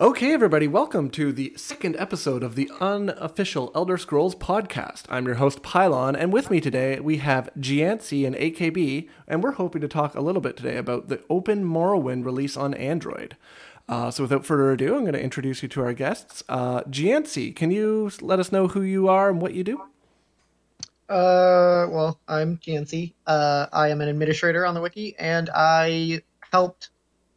Okay, everybody, welcome to the second episode of the unofficial Elder Scrolls podcast. I'm your host, Pylawn, and with me today we have Jeancey and AKB, and we're hoping to talk a little bit today about the Open Morrowind release on Android. Uh, so, without further ado, I'm going to introduce you to our guests. Uh, Jeancey, can you let us know who you are and what you do? Uh, well, I'm Jeancey. Uh, I am an administrator on the wiki, and I helped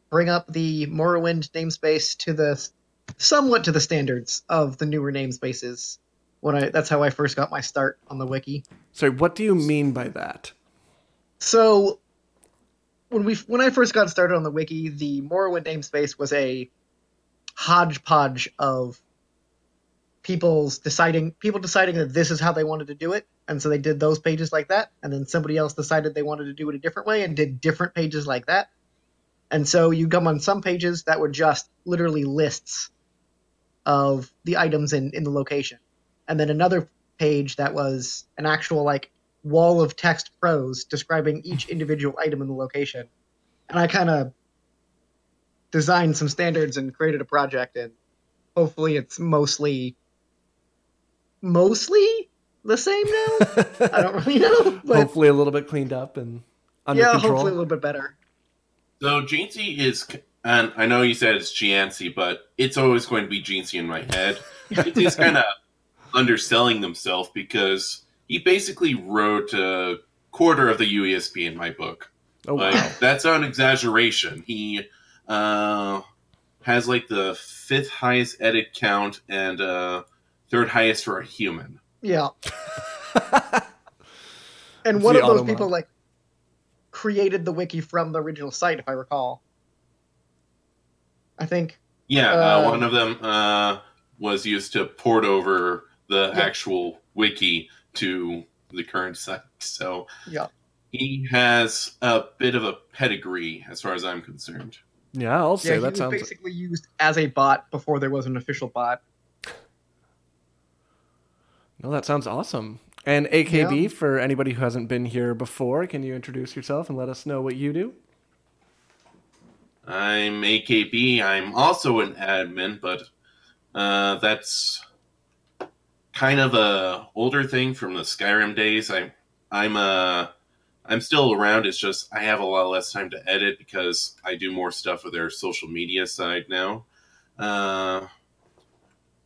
bring up the Morrowind namespace to the somewhat to the standards of the newer namespaces. When I that's how I first got my start on the wiki. Sorry, what do you mean by that? So when we when I first got started on the wiki, the Morrowind namespace was a hodgepodge of people's deciding people deciding that this is how they wanted to do it and so they did those pages like that and then somebody else decided they wanted to do it a different way and did different pages like that and so you come on some pages that were just literally lists of the items in, in the location. And then another page that was an actual like wall of text prose describing each individual item in the location. And I kind of designed some standards and created a project and hopefully it's mostly mostly the same now. I don't really know. But hopefully a little bit cleaned up and under yeah, control. hopefully a little bit better. So Jancy is, and I know you said it's Jeancey, but it's always going to be Jancy in my head. He's kind of underselling himself because he basically wrote a quarter of the UESP in my book. Oh wow, that's not an exaggeration. He uh, has like the fifth highest edit count and uh, third highest for a human. Yeah. and one the of those automod. people like created the wiki from the original site, if I recall. I think. Yeah, uh, Uh, one of them uh, was used to port over the Yeah. actual wiki to the current site. So Yeah. he has a bit of a pedigree, as far as I'm concerned. yeah, I'll Yeah, say he that was sounds. basically used as a bot before there was an official bot. No, that sounds awesome. And AKB, for anybody who hasn't been here before, can you introduce yourself and let us know what you do? I'm AKB. I'm also an admin, but uh, that's kind of a older thing from the Skyrim days. I'm I'm uh, I'm still around. It's just I have a lot less time to edit because I do more stuff with their social media side now. Uh,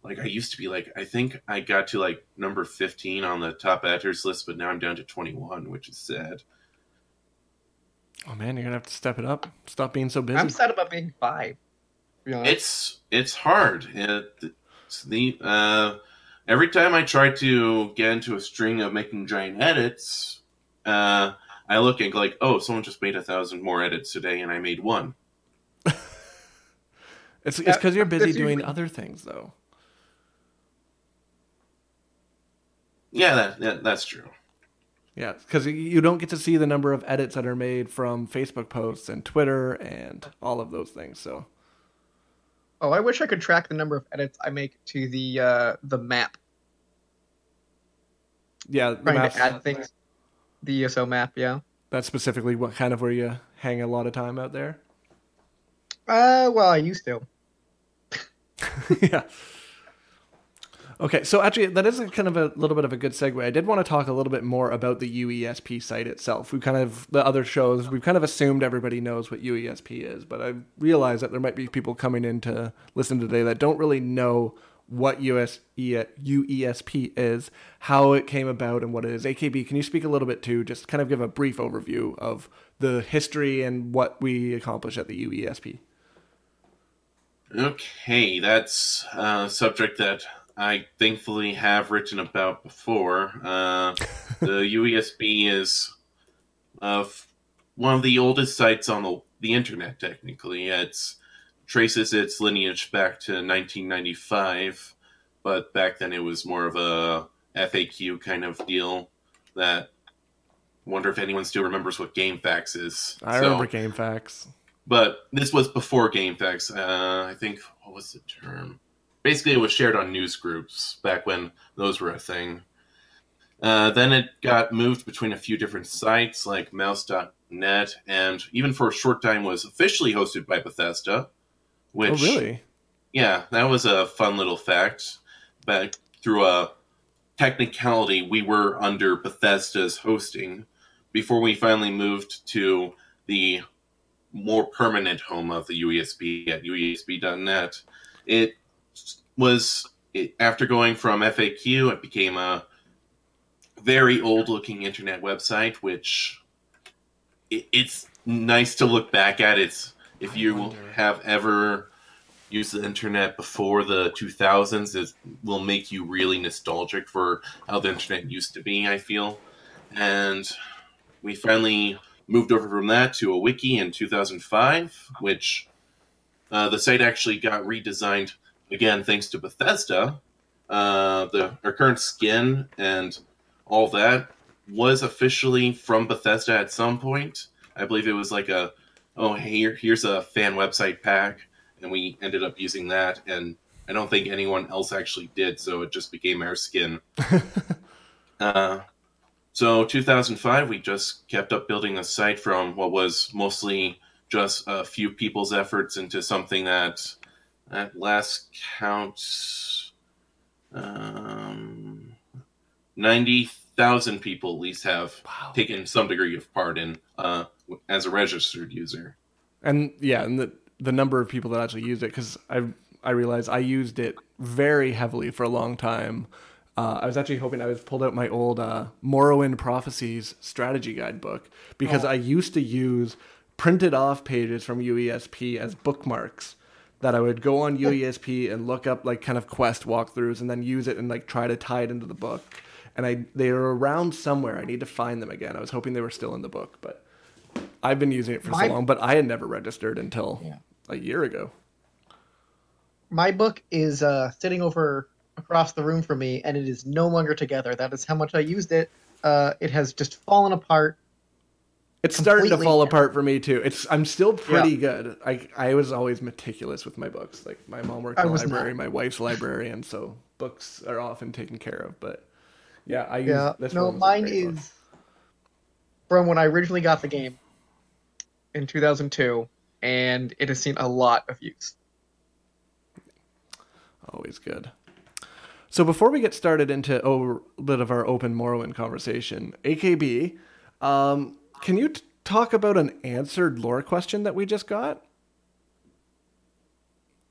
like I used to be like I think I got to like number 15 on the top editors list, but now I'm down to 21, which is sad. Oh man, you're gonna have to step it up. Stop being so busy. I'm sad about being five. be. It's it's hard. It's the uh, every time I try to get into a string of making giant edits, uh, I look and go like, oh, someone just made a thousand more edits today, and I made one. It's it's Yeah, because you're busy that's doing usually- other things though. Yeah, that, that that's true. Yeah, because you don't get to see the number of edits that are made from Facebook posts and Twitter and all of those things. So Oh, I wish I could track the number of edits I make to the uh, the map. yeah, the Trying maps, to add things. The ESO map, yeah. that's specifically what kind of where you hang a lot of time out there. Uh, well, I used to. yeah. Okay, so actually, that is kind of a little bit of a good segue. I did want to talk a little bit more about the UESP site itself. We kind of the other shows we've kind of assumed everybody knows what UESP is, but I realize that there might be people coming in to listen today that don't really know what US, UESP is, how it came about, and what it is. AKB, can you speak a little bit to just kind of give a brief overview of the history and what we accomplish at the UESP? Okay, that's a subject that I thankfully have written about before. Uh, the UESP is uh, one of the oldest sites on the, the internet, technically. It's traces its lineage back to 1995, but back then it was more of a FAQ kind of deal that wonder if anyone still remembers what GameFAQs is. I So- remember GameFAQs. but this was before GameFAQs. Uh, I think what was the term? Basically, it was shared on news groups back when those were a thing. Uh, then it got moved between a few different sites like Mouse.net, and even for a short time was officially hosted by Bethesda. Which, oh, really? yeah, that was a fun little fact. But through a technicality, we were under Bethesda's hosting before we finally moved to the more permanent home of the UESP at UESP.net. It was after going from FAQ, it became a very old-looking internet website, which it, it's nice to look back at. It's if you wonder. have ever used the internet before the 2000s, it will make you really nostalgic for how the internet used to be. I feel, and we finally moved over from that to a wiki in 2005, which uh, the site actually got redesigned again thanks to Bethesda. Uh, the our current skin and all that was officially from Bethesda at some point. I believe it was like a oh here here's a fan website pack, and we ended up using that. And I don't think anyone else actually did, so it just became our skin. uh, so 2005, we just kept up building the site from what was mostly just a few people's efforts into something that, at last count, um, 90,000 people at least have Wow. taken some degree of part in uh, as a registered user. And yeah, and the the number of people that actually used it because I I realized I used it very heavily for a long time. Uh, I was actually hoping I was pulled out my old uh, Morrowind Prophecies strategy guide book because I used to use printed off pages from UESP as bookmarks that I would go on UESP and look up like kind of quest walkthroughs and then use it and like try to tie it into the book. And I they are around somewhere. I need to find them again. I was hoping they were still in the book, but I've been using it for My- so long. But I had never registered until Yeah. a year ago. My book is uh, sitting over across the room from me, and it is no longer together. That is how much I used it. Uh, it has just fallen apart. It's starting to fall apart for me too. It's I'm still pretty good. I I was always meticulous with my books. Like my mom worked in a library, not. my wife's librarian, so books are often taken care of. But yeah, I use Yeah, this no, one was a mine is from when I originally got the game in 2002, and it has seen a lot of use. Always good. So before we get started into a bit of our open Morrowind conversation, AKB, um, can you t- talk about an answered lore question that we just got?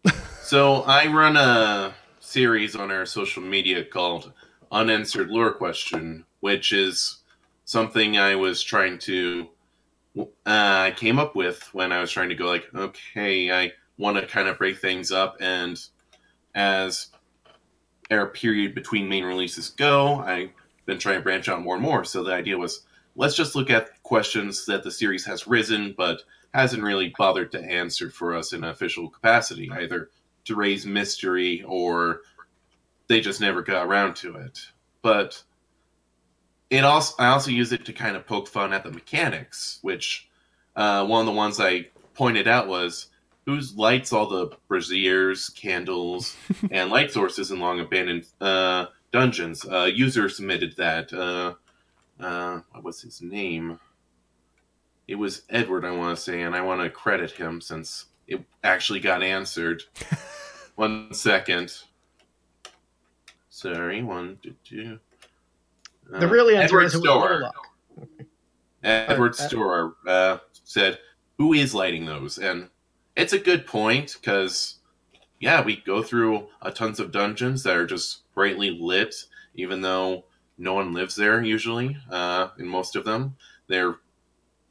So I run a series on our social media called Unanswered Lore Question, which is something I was trying to uh, I came up with when I was trying to go like, okay, I want to kind of break things up, and as our period between main releases go, I've been trying to branch out more and more. So the idea was, let's just look at questions that the series has risen, but hasn't really bothered to answer for us in an official capacity, either to raise mystery or they just never got around to it. But it also I also use it to kind of poke fun at the mechanics, which uh, one of the ones I pointed out was whose lights all the braziers, candles, and light sources in long abandoned uh, dungeons. Uh, user submitted that. Uh, what was his name? It was Edward, I want to say, and I want to credit him since it actually got answered. one second. Sorry, one, two, two. The Uh, real answer Edward is it was Storer. Edward Uh, uh, Storer uh, said, "Who is lighting those?" And it's a good point because, yeah, we go through a tons of dungeons that are just brightly lit, even though no one lives there usually. Uh, in most of them, they're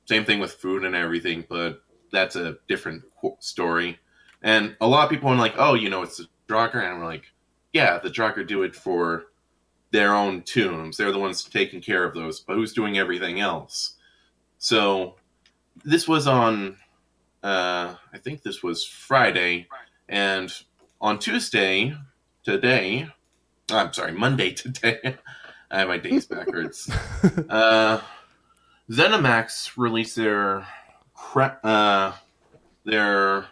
same thing with food and everything, but that's a different story. And a lot of people are like, "Oh, you know, it's the Draugr," and I'm like, "Yeah, the Draugr do it for." Their own tombs. They're the ones taking care of those, but who's doing everything else? So this was on uh I think this was Friday and on Tuesday today I'm sorry, Monday today. I have my days backwards. uh ZeniMax released their cra- uh their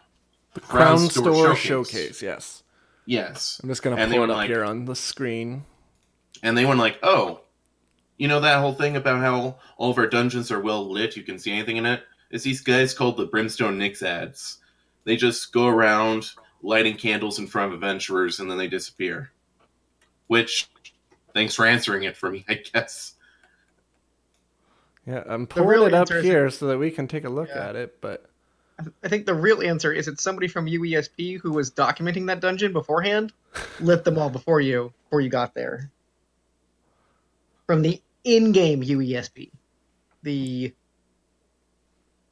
The Crown, Crown Store, Store showcase. Showcase. Yes, yes. I'm just gonna And pull it up like- here on the screen. and they went like, "Oh, you know that whole thing about how all of our dungeons are well lit, you can see anything in it? It's these guys called the Brimstone Nixads. They just go around lighting candles in front of adventurers and then they disappear. Which, thanks for answering it for me, I guess. Yeah, I'm The pulling real it up answer here so that we can take a look Yeah. at it. But I think the real answer is it's somebody from UESP who was documenting that dungeon beforehand, lit them all before you before you got there. From the in-game UESP, the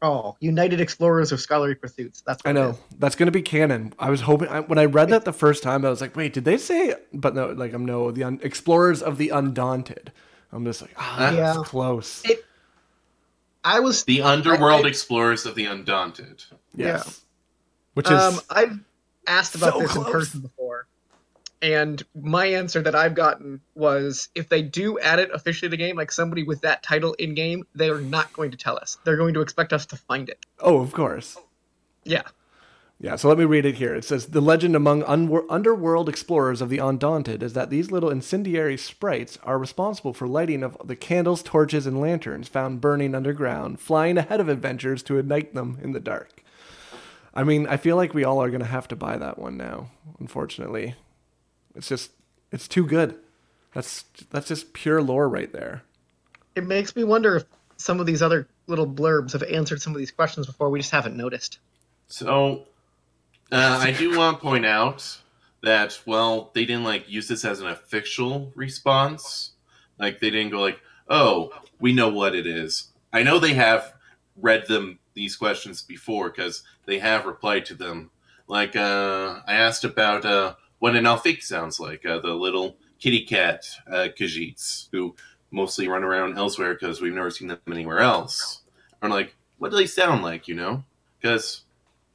oh United Explorers of Scholarly Pursuits. That's what I know is. that's going to be canon. I was hoping I, when I read that the first time, I was like, "Wait, did they say?" But no, like I'm no the un- explorers of the undaunted. I'm just like, ah, Yeah. that's close. It- I was The underworld I- explorers of the undaunted. yes, which is Um, I've asked about so this close. in person before, and my answer that I've gotten was if they do add it officially to the game, like somebody with that title in game, they are not going to tell us. They're going to expect us to find it. oh, of course. Yeah, Yeah, so let me read it here. It says the legend among unwor- underworld explorers of the Undaunted is that these little incendiary sprites are responsible for lighting of the candles, torches, and lanterns found burning underground, flying ahead of adventurers to ignite them in the dark. I mean, I feel like we all are going to have to buy that one now. Unfortunately, it's just it's too good. That's that's just pure lore right there. it makes me wonder if some of these other little blurbs have answered some of these questions before. We just haven't noticed. So, uh, I do want to point out that well, they didn't like use this as an official response. Like they didn't go like, "Oh, we know what it is." I know they have read them these questions before because they have replied to them. Like uh, I asked about uh, what an Alfiq sounds like, uh, the little kitty cat uh, Khajiits who mostly run around elsewhere because we've never seen them anywhere else. I'm like, what do they sound like? You know, because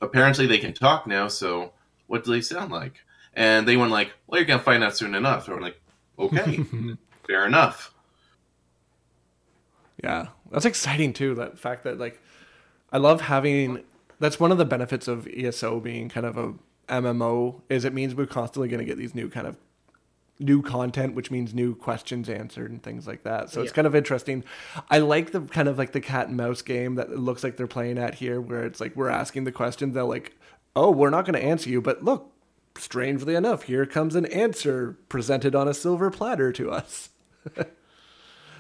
apparently they can talk now, so what do they sound like? And they went like, well, you're gonna find out soon enough. And I'm like, okay, fair enough. Yeah, that's exciting too. That fact that like, I love having. That's one of the benefits of ESO being kind of a MMO is it means we're constantly going to get these new kind of new content, which means new questions answered and things like that. So it's kind of interesting. I like the kind of like the cat and mouse game that it looks like they're playing at here, where it's like we're asking the questions. They're like, "Oh, we're not going to answer you, but look." Strangely enough, here comes an answer presented on a silver platter to us.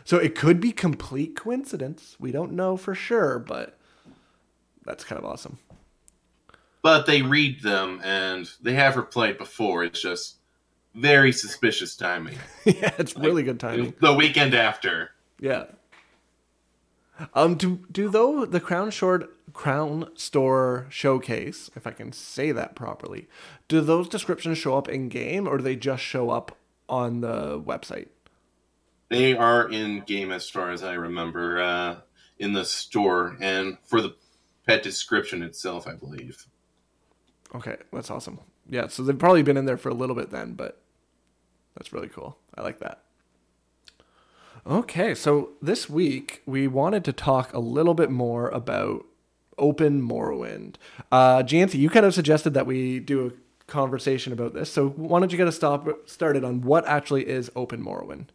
So it could be complete coincidence. We don't know for sure, but that's kind of awesome. But they read them, and they have her played before. It's just very suspicious timing. yeah, it's really good timing. The weekend after. Yeah. Um, do do though the Crown Short Crown Store showcase, if I can say that properly, do those descriptions show up in game or do they just show up on the website? They are in game as far as I remember, uh, in the store, and for the pet description itself, I believe. Okay, that's awesome. Yeah, so they've probably been in there for a little bit then, but that's really cool. I like that. Okay, so this week we wanted to talk a little bit more about Open Morrowind. Uh, Jancy, you kind of suggested that we do a conversation about this, so why don't you get us stop started on what actually is Open Morrowind?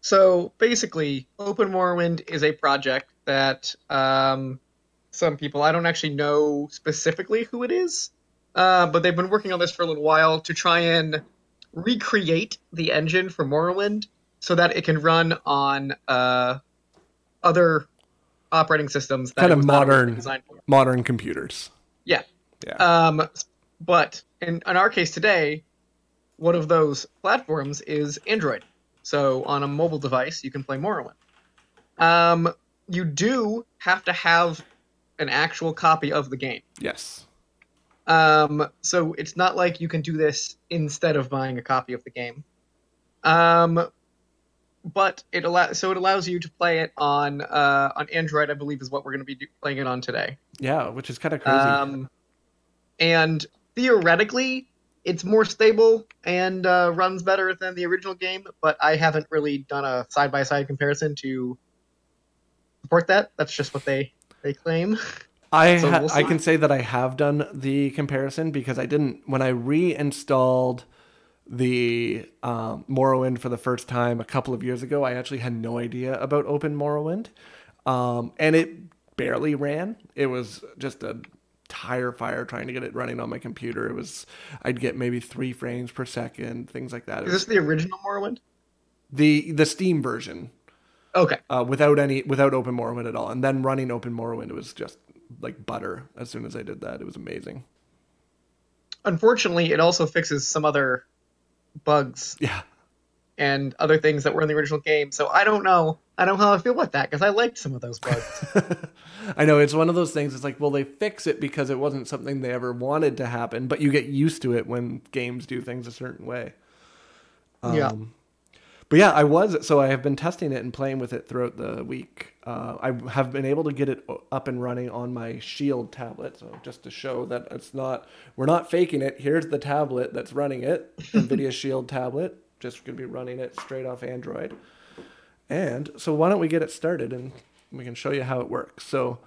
So basically, Open Morrowind is a project that um, some people, I don't actually know specifically who it is, uh, but they've been working on this for a little while to try and recreate the engine for Morrowind so that it can run on uh, other operating systems that Kind of was not originally modern- designed for. Modern computers. Yeah. Yeah. Um, but in, in our case today, one of those platforms is Android. So on a mobile device, you can play Morrowind. Um, you do have to have an actual copy of the game. yes. Um, so it's not like you can do this instead of buying a copy of the game. Um, but it allows so it allows you to play it on uh, on Android. I believe is what we're going to be do- playing it on today. Yeah, which is kind of crazy. Um, and theoretically, it's more stable and uh, runs better than the original game, but I haven't really done a side by side comparison to support that. That's just what they they claim. I So we'll I can say that I have done the comparison because I didn't when I reinstalled the um, Morrowind for the first time a couple of years ago. I actually had no idea about Open Morrowind, um, and it barely ran. It was just a tire fire trying to get it running on my computer. It was I'd get maybe three frames per second, things like that. Is this the original Morrowind? the the Steam version Okay. uh, without any without Open Morrowind at all, and then running Open Morrowind was just like butter. As soon as I did that, it was amazing. Unfortunately, it also fixes some other bugs Yeah. and other things that were in the original game. So I don't know. I don't know how I feel about that because I liked some of those bugs. I know it's one of those things. It's like, well, they fix it because it wasn't something they ever wanted to happen, but you get used to it when games do things a certain way. Yeah. But yeah, I was so I have been testing it and playing with it throughout the week. Uh, I have been able to get it up and running on my Shield tablet. So just to show that it's not we're not faking it. Here's the tablet that's running it, NVIDIA Shield tablet. Just gonna be running it straight off Android. And so why don't we get it started and we can show you how it works. So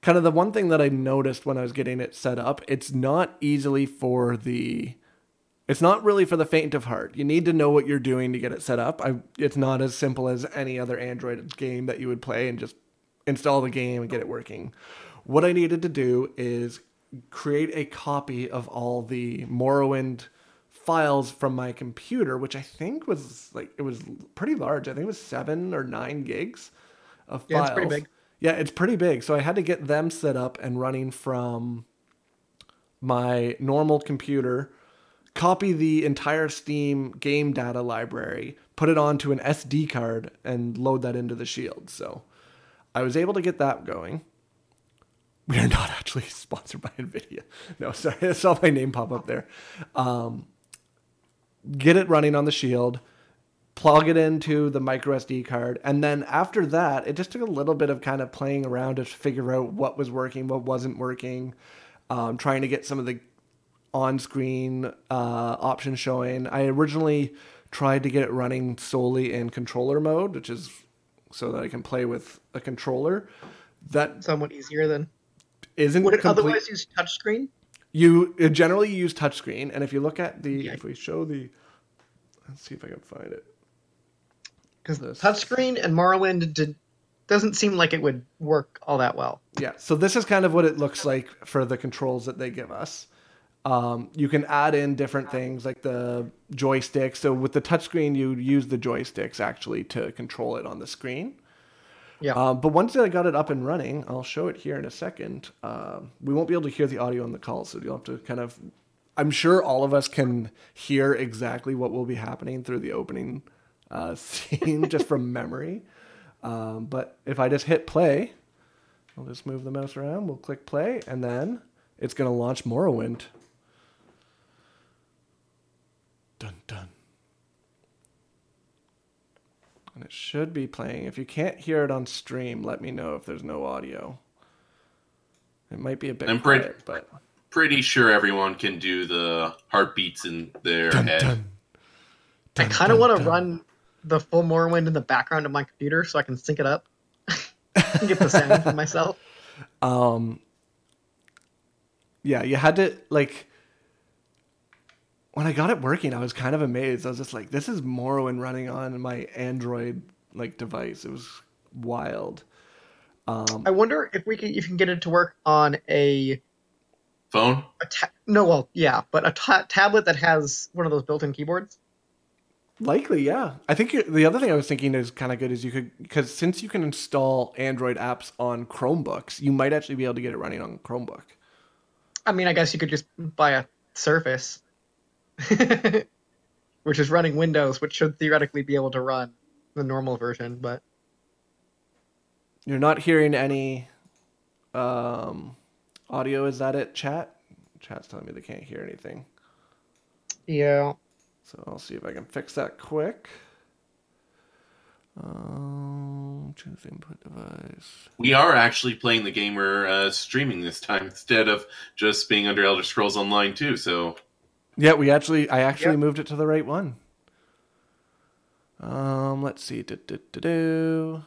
kind of the one thing that I noticed when I was getting it set up, it's not easily for the it's not really for the faint of heart. You need to know what you're doing to get it set up. I, it's not as simple as any other Android game that you would play and just install the game and get it working. What I needed to do is create a copy of all the Morrowind files from my computer, which I think was like it was pretty large. I think it was seven or nine gigs of Yeah, files. it's pretty big. Yeah, it's pretty big. So I had to get them set up and running from my normal computer, copy the entire Steam game data library, put it onto an SD card, and load that into the Shield. So I was able to get that going. We are not actually sponsored by NVIDIA. No, sorry, I saw my name pop up there. Um, get it running on the Shield, plug it into the micro SD card, and then after that, it just took a little bit of kind of playing around to figure out what was working, what wasn't working, um, trying to get some of the on-screen uh, options showing. I originally tried to get it running solely in controller mode, which is so that I can play with a controller. That Somewhat easier than isn't would it complete- otherwise use touchscreen? you uh, generally use touchscreen, and if you look at the, Yeah. if we show the, let's see if I can find it. Because This- touchscreen and Morrowind did, doesn't seem like it would work all that well. Yeah, so this is kind of what it looks like for the controls that they give us. Um, you can add in different things like the joystick. So with the touchscreen, you use the joysticks actually to control it on the screen. Yeah. Um, but once I got it up and running, I'll show it here in a second. Uh, we won't be able to hear the audio on the call, so you'll have to kind of. I'm sure all of us can hear exactly what will be happening through the opening uh, scene just from memory. Um, but if I just hit play, I'll just move the mouse around. We'll click play, and then it's going to launch Morrowind. Dun dun. And it should be playing. If you can't hear it on stream, let me know if there's no audio. It might be a bit I'm pretty- quiet, but Pretty sure everyone can do the heartbeats in their dun, head. dun. I kind of want to run the full Morrowind in the background of my computer so I can sync it up and get the sound for myself. Um, yeah, you had to like. When I got it working, I was kind of amazed. I was just like, "This is Morrowind running on my Android like device." It was wild. Um, I wonder if we can if you can get it to work on a, Phone? a ta- no, well, yeah, but a ta- tablet that has one of those built-in keyboards. Likely, yeah. I think the other thing I was thinking is kind of good is you could because since you can install Android apps on Chromebooks, you might actually be able to get it running on Chromebook. I mean, I guess you could just buy a Surface, which is running Windows, which should theoretically be able to run the normal version. But You're not hearing any um, audio. Is that it, chat? Chat's telling me they can't hear anything. yeah, So I'll see if I can fix that quick. Um, choose input device. We are actually playing the game we're uh, streaming this time instead of just being under Elder Scrolls Online too. So Yeah, we actually, I actually Yep. moved it to the right one. Um, let's see. Do, do, do, do.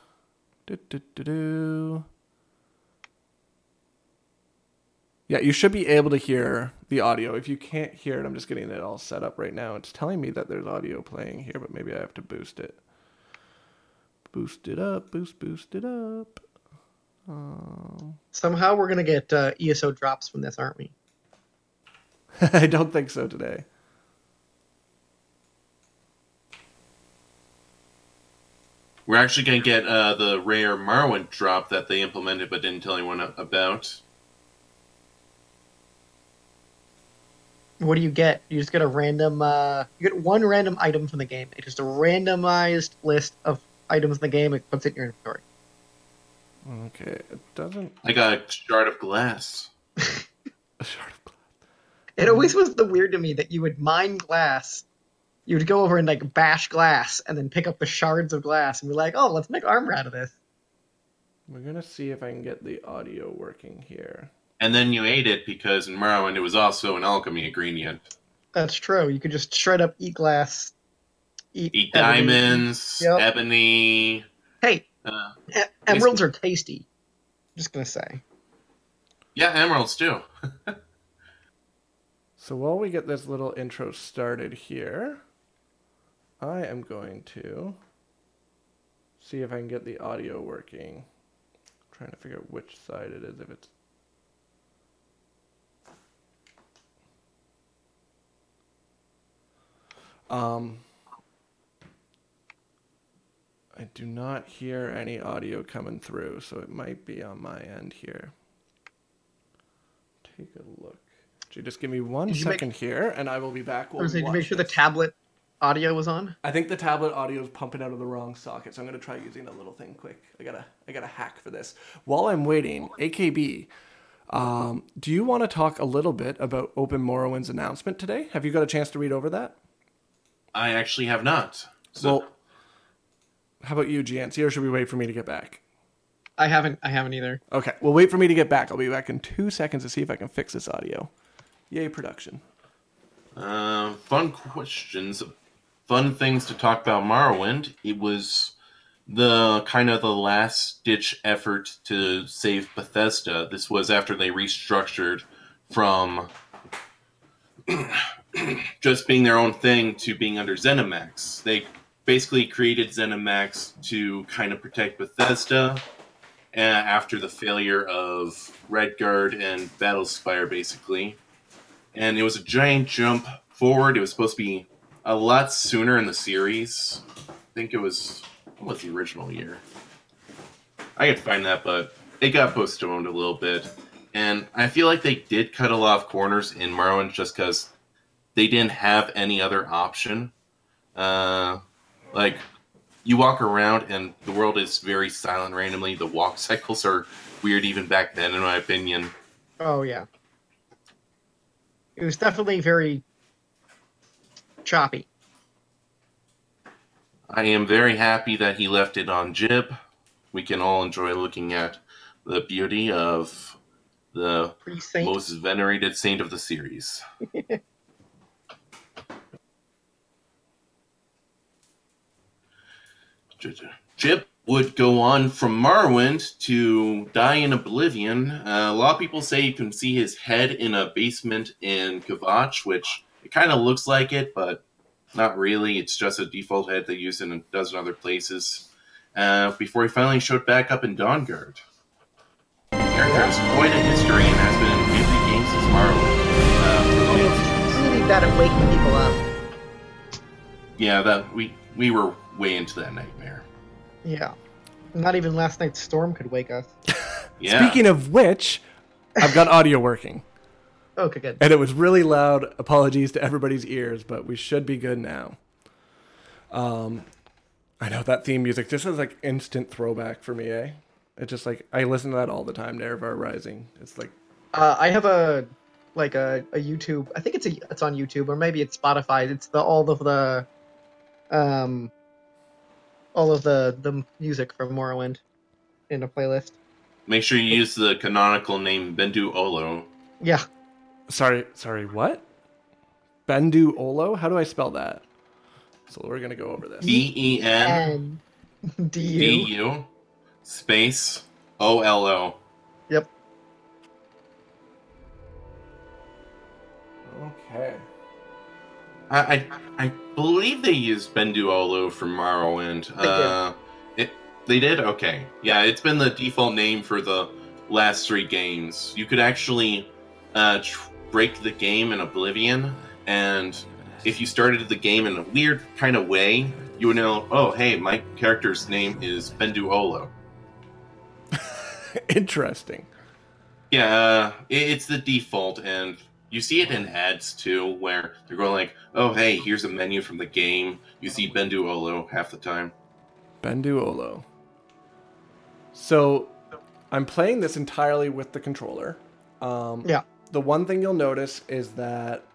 Do, do, do, do. Yeah, you should be able to hear the audio. If you can't hear it, I'm just getting it all set up right now. It's telling me that there's audio playing here, but maybe I have to boost it. Boost it up, boost, boost it up. Um, Somehow we're gonna get uh, ESO drops from this, aren't we? I don't think so today. We're actually going to get uh, the rare Morrowind drop that they implemented but didn't tell anyone about. What do you get? You just get a random. Uh, you get one random item from the game. It's just a randomized list of items in the game. It puts it in your inventory. Okay, it doesn't. I got a shard of glass. A shard of glass. It always was the weird to me that you would mine glass. You would go over and like bash glass, and then pick up the shards of glass, and be like, "Oh, let's make armor out of this." We're gonna see if I can get the audio working here. And then you ate it because in Morrowind it was also an alchemy ingredient. That's true. You could just shred up eat glass. Eat, Eat ebony. diamonds, Yep. ebony. Hey, Uh, e- emeralds are tasty. I'm Just gonna say. yeah, emeralds too. So while we get this little intro started here, I am going to see if I can get the audio working. trying to figure out which side it is. If it's um, I do not hear any audio coming through, so it might be on my end here. Take a look. Actually, just give me one Did you make- here, and I will be back. I We'll was saying, did you watch make sure the this. tablet audio was on? I think the tablet audio is pumping out of the wrong socket, so I'm gonna try using that little thing quick. I gotta, I gotta hack for this. While I'm waiting, AKB, um, do you want to talk a little bit about Open Morrowind's announcement today? Have you got a chance to read over that? I actually have not. So Well, how about you, Jeancey, or should we wait for me to get back? I haven't. I haven't either. Okay, well, wait for me to get back. I'll be back in two seconds to see if I can fix this audio. Yay, production. Uh, fun questions, fun things to talk about Morrowind. It was the kind of the last ditch effort to save Bethesda. This was after they restructured from just being their own thing to being under ZeniMax. They basically created ZeniMax to kind of protect Bethesda uh, after the failure of Redguard and Battlespire, basically and it was a giant jump forward. It was supposed to be a lot sooner in the series. I think it was what was the original year? I could find that, but it got postponed a little bit. And I feel like they did cut a lot of corners in Morrowind just because they didn't have any other option. Uh, like you walk around and the world is very silent randomly. The walk cycles are weird even back then, in my opinion. Oh yeah. It was definitely very choppy. I am very happy that he left it on Jiub. We can all enjoy looking at the beauty of the Pretty saint. most venerated saint of the series. Jiub would go on from Morrowind to die in oblivion. Uh, a lot of people say you can see his head in a basement in Kvatch, which it kind of looks like it, but not really. It's just a default head they use in a dozen other places. Uh, before he finally showed back up in Dawnguard. The character has quite a history and has been in every games since Morrowind. Uh, for the- It's really bad at waking people up. yeah, that we we were way into that nightmare. Yeah. Not even last night's storm could wake us. Yeah. Speaking of which, I've got audio working. Okay, good. and it was really loud. Apologies to everybody's ears, but we should be good now. Um, I know that theme music. This is like instant throwback for me, eh? It's just like I listen to that all the time. Nerevar Rising. It's like Uh, I have a like a, a YouTube. I think it's a it's on YouTube or maybe it's Spotify. It's the all of the um all of the the music from Morrowind in a playlist. Make sure you use the canonical name Bendu Olo. Yeah. sorry, sorry. What? Bendu Olo? How do I spell that? So we're gonna go over this. B E N And D D U. U space O L O. Yep. Okay. I, I I believe they used Bendu Olo for Morrowind. They did. Uh, it They did? Okay. Yeah, it's been the default name for the last three games. You could actually uh, tr- break the game in Oblivion, and if you started the game in a weird kind of way, you would know, oh, hey, my character's name is Bendu Olo. Interesting. Yeah, uh, it, it's the default, and you see it in ads too, where they're going like, oh, hey, here's a menu from the game. You see Bendu Olo half the time. Bendu Olo. So, I'm playing this entirely with the controller. Um, Yeah. The one thing you'll notice is that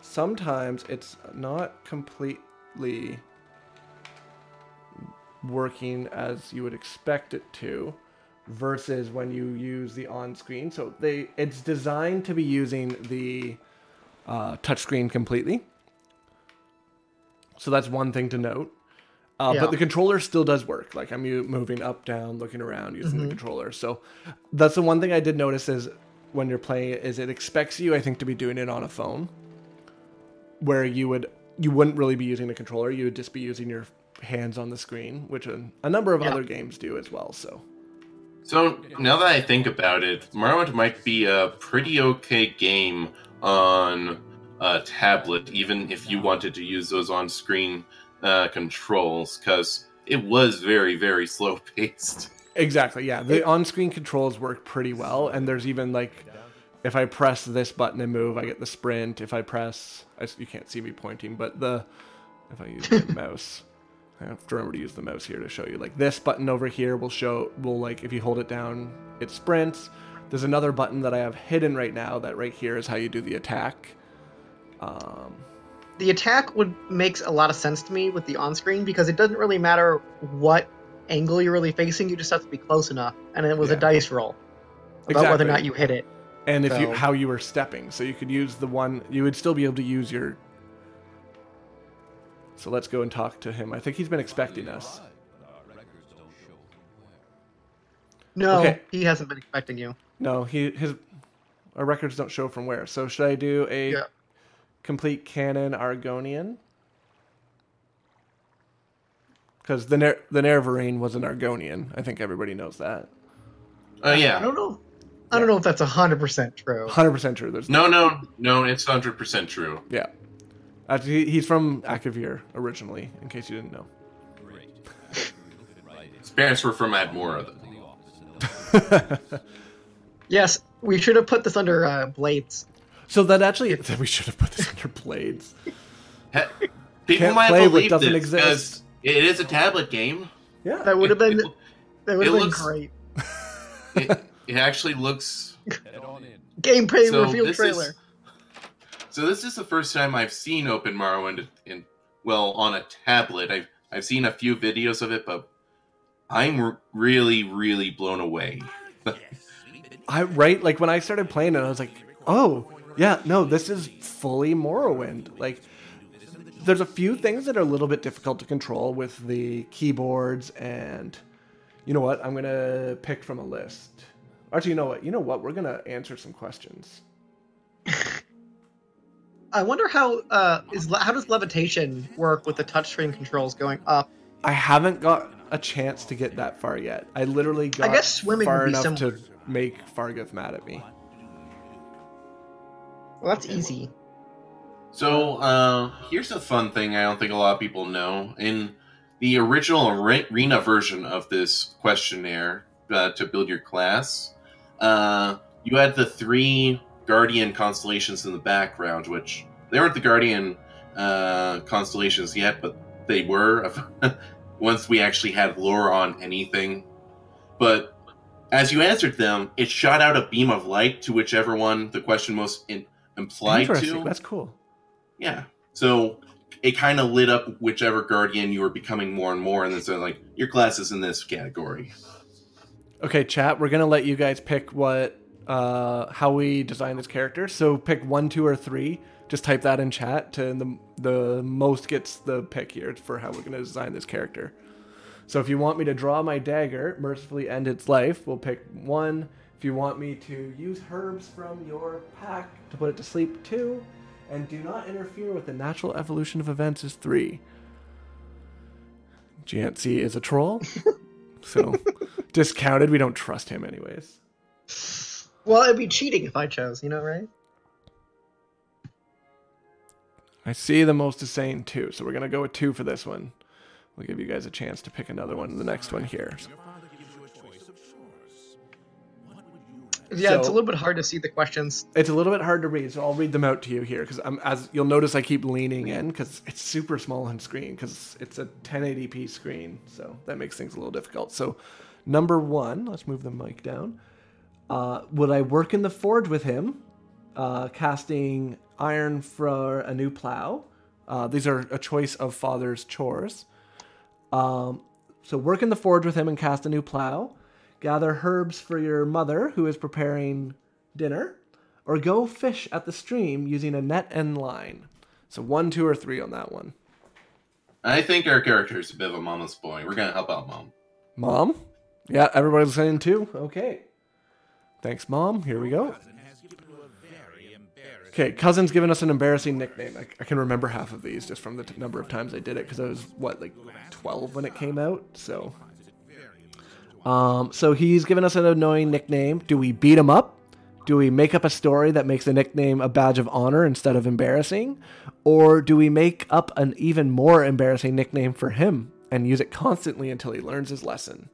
sometimes it's not completely working as you would expect it to versus when you use the on-screen so they it's designed to be using the uh, touchscreen completely. So that's one thing to note. Uh, Yeah. but the controller still does work. Like i'm moving up down looking around using the controller. So that's the one thing i did notice is when you're playing it is it expects you i think to be doing it on a phone where you would you wouldn't really be using the controller. You would just be using your hands on the screen which a, a number of Yeah. other games do as well. So So now that I think about it, Morrowind might be a pretty okay game on a tablet, even if you wanted to use those on-screen uh, controls, because it was very, very slow paced. exactly yeah the on-screen controls work pretty well and there's even like if i press this button and move i get the sprint if i press I you can't see me pointing but the if i use the mouse I have to remember to use the mouse here to show you. Like this button over here will show, will like if you hold it down, it sprints. There's another button that I have hidden right now that right here is how you do the attack. Um, The attack would makes a lot of sense to me with the on-screen because it doesn't really matter what angle you're really facing. You just have to be close enough, and it was a dice roll about whether or not you hit it. and if you how you were stepping, so you could use the one, you would still be able to use your. So let's go and talk to him. I think he's been expecting us. No, Okay. he hasn't been expecting you. No, he his our records don't show from where. So should I do a Yeah. complete canon Argonian? Because the Ner- the Nerevarine was an Argonian. I think everybody knows that. Oh yeah, I don't know. I don't know if that's hundred percent true. Hundred percent true. There's no, no, no, it's hundred percent true. yeah. Actually, he- he's from Akavir originally. In case you didn't know. His parents were from Atmora. though. Yes, we should have put this under uh, blades. So that actually we should have put this under blades. He- People Can't might play what believe doesn't this exist. because it is a tablet game. Yeah. That would have been that would have been looks- great. It, it actually looks Gameplay so. reveal This trailer. is so. This is the first time I've seen Open Morrowind in well on a tablet. I've I've seen a few videos of it, but I'm r- really really blown away. I right like when I started playing it, I was like, oh yeah, no, this is fully Morrowind. Like, there's a few things that are a little bit difficult to control with the keyboards, and you know what? I'm gonna pick from a list. Actually, you know what? You know what? We're gonna answer some questions. I wonder how uh, is how does levitation work with the touchscreen controls going up? I haven't got a chance to get that far yet. I literally got guess swimming far would be enough similar. to make Fargoth mad at me. Well, that's easy. So uh, here's a fun thing I don't think a lot of people know. In the original arena version of this questionnaire uh, to build your class, uh, you had the three guardian constellations in the background, which they weren't the guardian uh, constellations yet, but they were once we actually had lore on anything. But as you answered them, it shot out a beam of light to whichever one the question most in- implied to. That's cool. Yeah. So it kind of lit up whichever guardian you were becoming more and more, and then so like your class is in this category. Okay, chat. We're gonna let you guys pick what, uh, how we design this character. So pick one, two, or three. Just type that in chat. To the the most gets the pick here for how we're gonna design this character. So if you want me to draw my dagger, mercifully end its life, we'll pick one. If you want me to use herbs from your pack to put it to sleep, two. And do not interfere with the natural evolution of events is three. Jeancey is a troll. so discounted. We don't trust him anyways. Well, it'd be cheating if I chose, you know, right? I see the most is saying two, so we're gonna go with two for this one. We'll give you guys a chance to pick another one in the next one here. Yeah, it's a little bit hard to see the questions. It's a little bit hard to read, so I'll read them out to you here because I'm as you'll notice I keep leaning in because it's super small on screen because it's a 1080p screen, so that makes things a little difficult. So, number one, let's move the mic down. Uh, would I work in the forge with him, uh, casting iron for a new plow? Uh, these are a choice of father's chores. Um, so work in the forge with him and cast a new plow. Gather herbs for your mother who is preparing dinner, or go fish at the stream using a net and line. So one, two, or three on that one. I think our character is a bit of a mama's boy. We're gonna help out mom. Mom? Yeah, everybody's saying two. Okay. Thanks, Mom. Here we go. Okay, Cousin's given us an embarrassing nickname. I, I can remember half of these just from the t- number of times I did it because I was, what, like 12 when it came out? So. Um, so he's given us an annoying nickname. Do we beat him up? Do we make up a story that makes the nickname a badge of honor instead of embarrassing? Or do we make up an even more embarrassing nickname for him and use it constantly until he learns his lesson?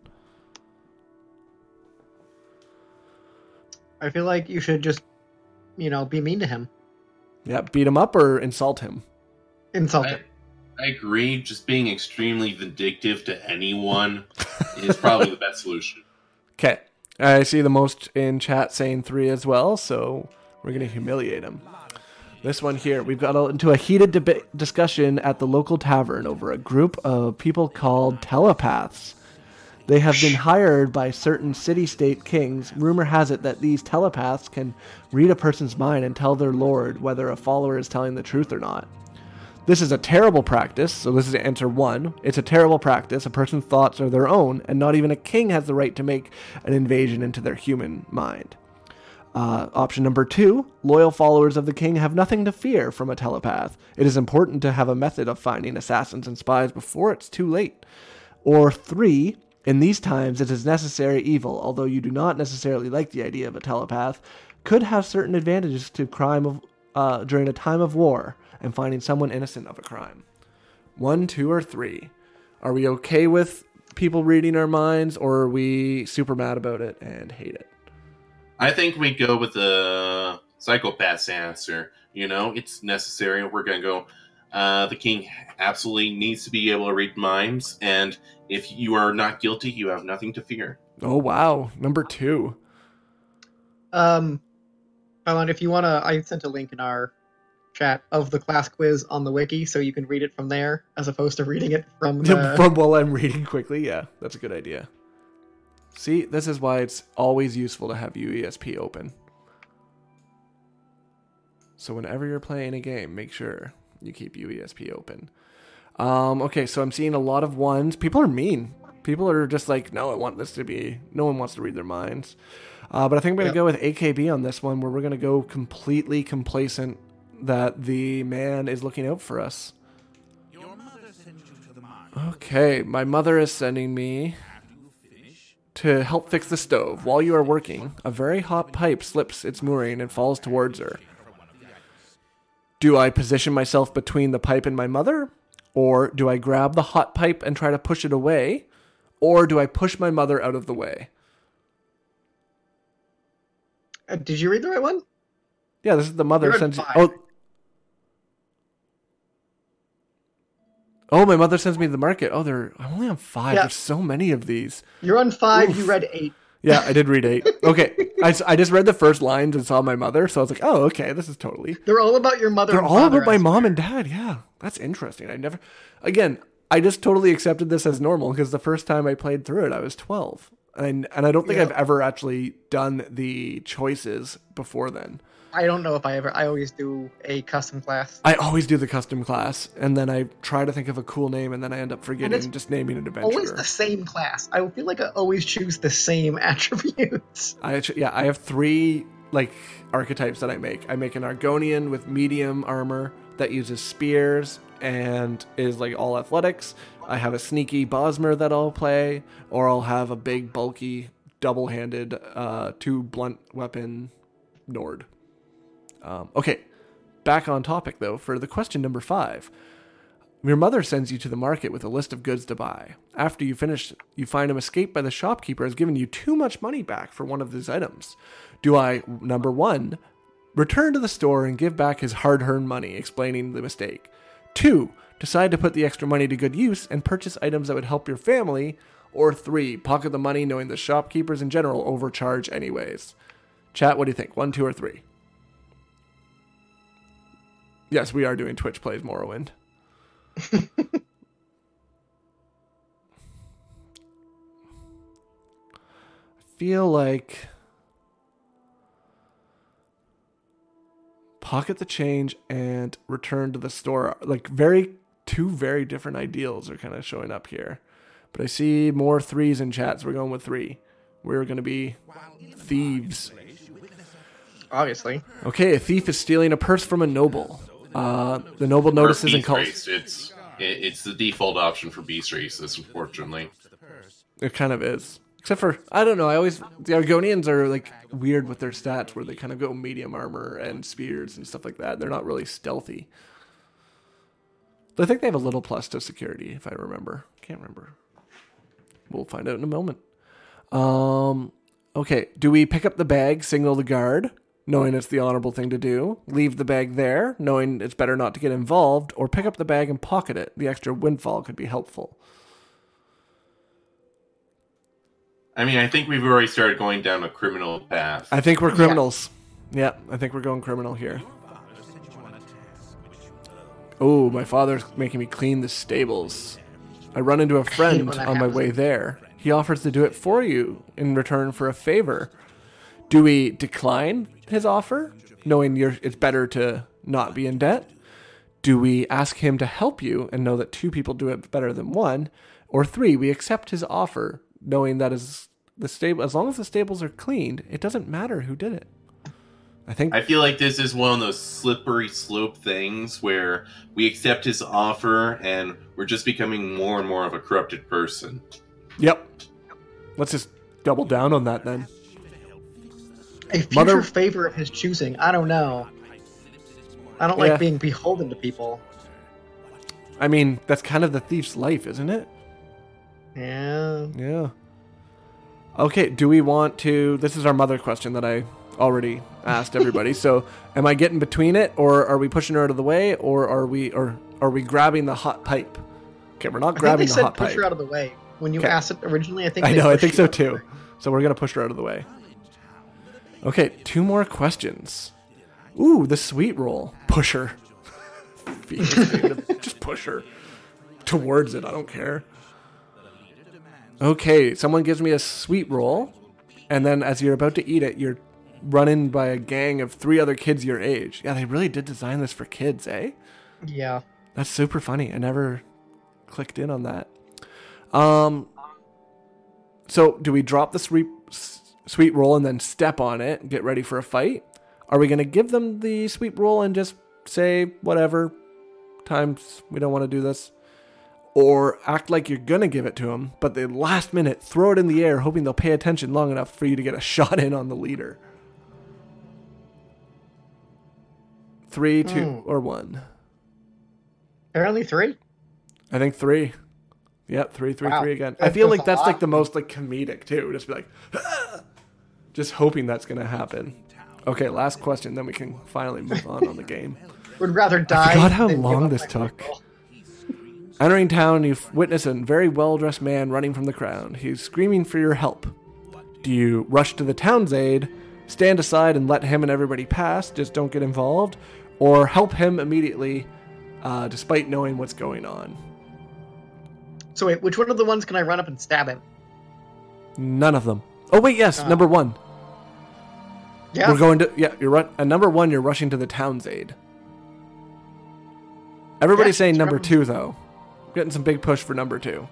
I feel like you should just, you know, be mean to him, Yeah, beat him up or insult him. insult I, him. I agree. Just being extremely vindictive to anyone is probably the best solution. Okay. I see the most in chat saying three as well, so we're going to humiliate him. This one here, we've got into a heated deba- discussion at the local tavern over a group of people called telepaths. They have been hired by certain city state kings. Rumor has it that these telepaths can read a person's mind and tell their lord whether a follower is telling the truth or not. This is a terrible practice, so this is answer one. It's a terrible practice. A person's thoughts are their own, and not even a king has the right to make an invasion into their human mind. Uh, option number two loyal followers of the king have nothing to fear from a telepath. It is important to have a method of finding assassins and spies before it's too late. Or three, in these times it is necessary evil, although you do not necessarily like the idea of a telepath, could have certain advantages to crime of, uh, during a time of war and finding someone innocent of a crime. One, two, or three. Are we okay with people reading our minds, or are we super mad about it and hate it? I think we go with the psychopath's answer. You know, it's necessary. We're gonna go. Uh, the king absolutely needs to be able to read minds, and if you are not guilty, you have nothing to fear. Oh wow, number two. Um, Alan, if you wanna, I sent a link in our chat of the class quiz on the wiki, so you can read it from there as opposed to reading it from the. From while I'm reading quickly, yeah, that's a good idea. See, this is why it's always useful to have UESP open. So whenever you're playing a game, make sure you keep UESP open. Um, okay, so I'm seeing a lot of ones. People are mean. People are just like, no, I want this to be. No one wants to read their minds. Uh, but I think I'm gonna Yep. go with AKB on this one, where we're gonna go completely complacent that the man is looking out for us. Okay, my mother is sending me to help fix the stove. While you are working, a very hot pipe slips its mooring and falls towards her. Do I position myself between the pipe and my mother? Or do I grab the hot pipe and try to push it away? Or do I push my mother out of the way? Uh, Did you read the right one? Yeah, this is the mother sends five. Oh. Oh, my mother sends me to the market. Oh, they're I'm only on five. Yeah. There's so many of these. You're on five. Oof. You read eight. Yeah, I did read eight. Okay, I, I just read the first lines and saw my mother, so I was like, oh, okay, this is totally. They're all about your mother. They're all father, about my mom and dad. Yeah, that's interesting. I never, again, I just totally accepted this as normal because the first time I played through it, I was twelve, and and I don't think Yeah. I've ever actually done the choices before then. I don't know if I ever. I always do a custom class. I always do the custom class, and then I try to think of a cool name, and then I end up forgetting and just naming an Always adventurer. the same class. I feel like I always choose the same attributes. I actually, yeah, I have three like archetypes that I make. I make an Argonian with medium armor that uses spears and is like all athletics. I have a sneaky Bosmer that I'll play, or I'll have a big, bulky, double handed, uh, two blunt weapon Nord. Um, okay, back on topic though, for the question number five. Your mother sends you to the market with a list of goods to buy. After you finish, you find him escaped by the shopkeeper has given you too much money back for one of these items. Do I, number one, return to the store and give back his hard earned money, explaining the mistake? Two, decide to put the extra money to good use and purchase items that would help your family? Or three, pocket the money knowing the shopkeepers in general overcharge anyways? Chat, what do you think? One, two, or three? Yes, we are doing Twitch Plays Morrowind. I feel like pocket the change and return to the store. Like very two very different ideals are kind of showing up here. But I see more threes in chat, so we're going with three. We're going to be thieves. Obviously. Okay, a thief is stealing a purse from a noble. Uh, the noble notices and calls. it's it's the default option for beast races, unfortunately. It kind of is. Except for I don't know. I always the Argonians are like weird with their stats, where they kind of go medium armor and spears and stuff like that. They're not really stealthy. But I think they have a little plus to security, if I remember. Can't remember. We'll find out in a moment. Um. Okay. Do we pick up the bag, signal the guard, knowing it's the honorable thing to do? Leave the bag there, knowing it's better not to get involved, or pick up the bag and pocket it? The extra windfall could be helpful. I mean, I think we've already started going down a criminal path. I think we're criminals. Yeah, I think we're going criminal here. Oh, my father's making me clean the stables. I run into a friend when that on my way there. He offers to do it for you in return for a favor. Do we decline his offer, knowing you're, it's better to not be in debt? Do we ask him to help you and know that two people do it better than one? Or three, we accept his offer, knowing that as the stable, as long as the stables are cleaned, it doesn't matter who did it. I think I feel like this is one of those slippery slope things where we accept his offer and we're just becoming more and more of a corrupted person. Yep. Let's just double down on that then. A future Mother- favor of his choosing. I don't know. I don't like being beholden to people. I mean, that's kind of the thief's life, isn't it? Yeah. Yeah. Okay, do we want to this is our mother question that I already asked everybody. so, am I getting between it or are we pushing her out of the way or are we or are we grabbing the hot pipe? Okay, we're not I think grabbing they the said hot push pipe. her out of the way. When you Okay. asked it originally, I think I know, I think so out of the too. So we're gonna push her out of the way. Okay, two more questions. Ooh, the sweet roll. Push her. Just push her towards it. I don't care. Okay, someone gives me a sweet roll, and then as you're about to eat it, you're run in by a gang of three other kids your age. Yeah, they really did design this for kids, eh? Yeah. That's super funny. I never clicked in on that. Um, so do we drop the sweet sweet roll and then step on it and get ready for a fight? Are we going to give them the sweet roll and just say whatever times we don't want to do this? Or act like you're going to give it to them, but the last minute throw it in the air hoping they'll pay attention long enough for you to get a shot in on the leader? Three, two, hmm. or one. Apparently three. I think three. Yep, three, three, Wow. three again. I feel like that's lot. like the most like comedic too. Just be like, just hoping that's gonna happen. Okay, last question, then we can finally move on on the game. Would rather die. forgot how long this took. Entering town, you witness a very well dressed man running from the crowd. He's screaming for your help. Do you rush to the town's aid, stand aside and let him and everybody pass, just don't get involved, or help him immediately, uh, despite knowing what's going on? So wait, which one of the ones can I run up and stab him? None of them. Oh wait, yes, Ah. number one. Yeah. We're going to yeah. You're run. And number one, you're rushing to the town's aid. Everybody's Yeah, saying number probably- two though. Getting some big push for number two.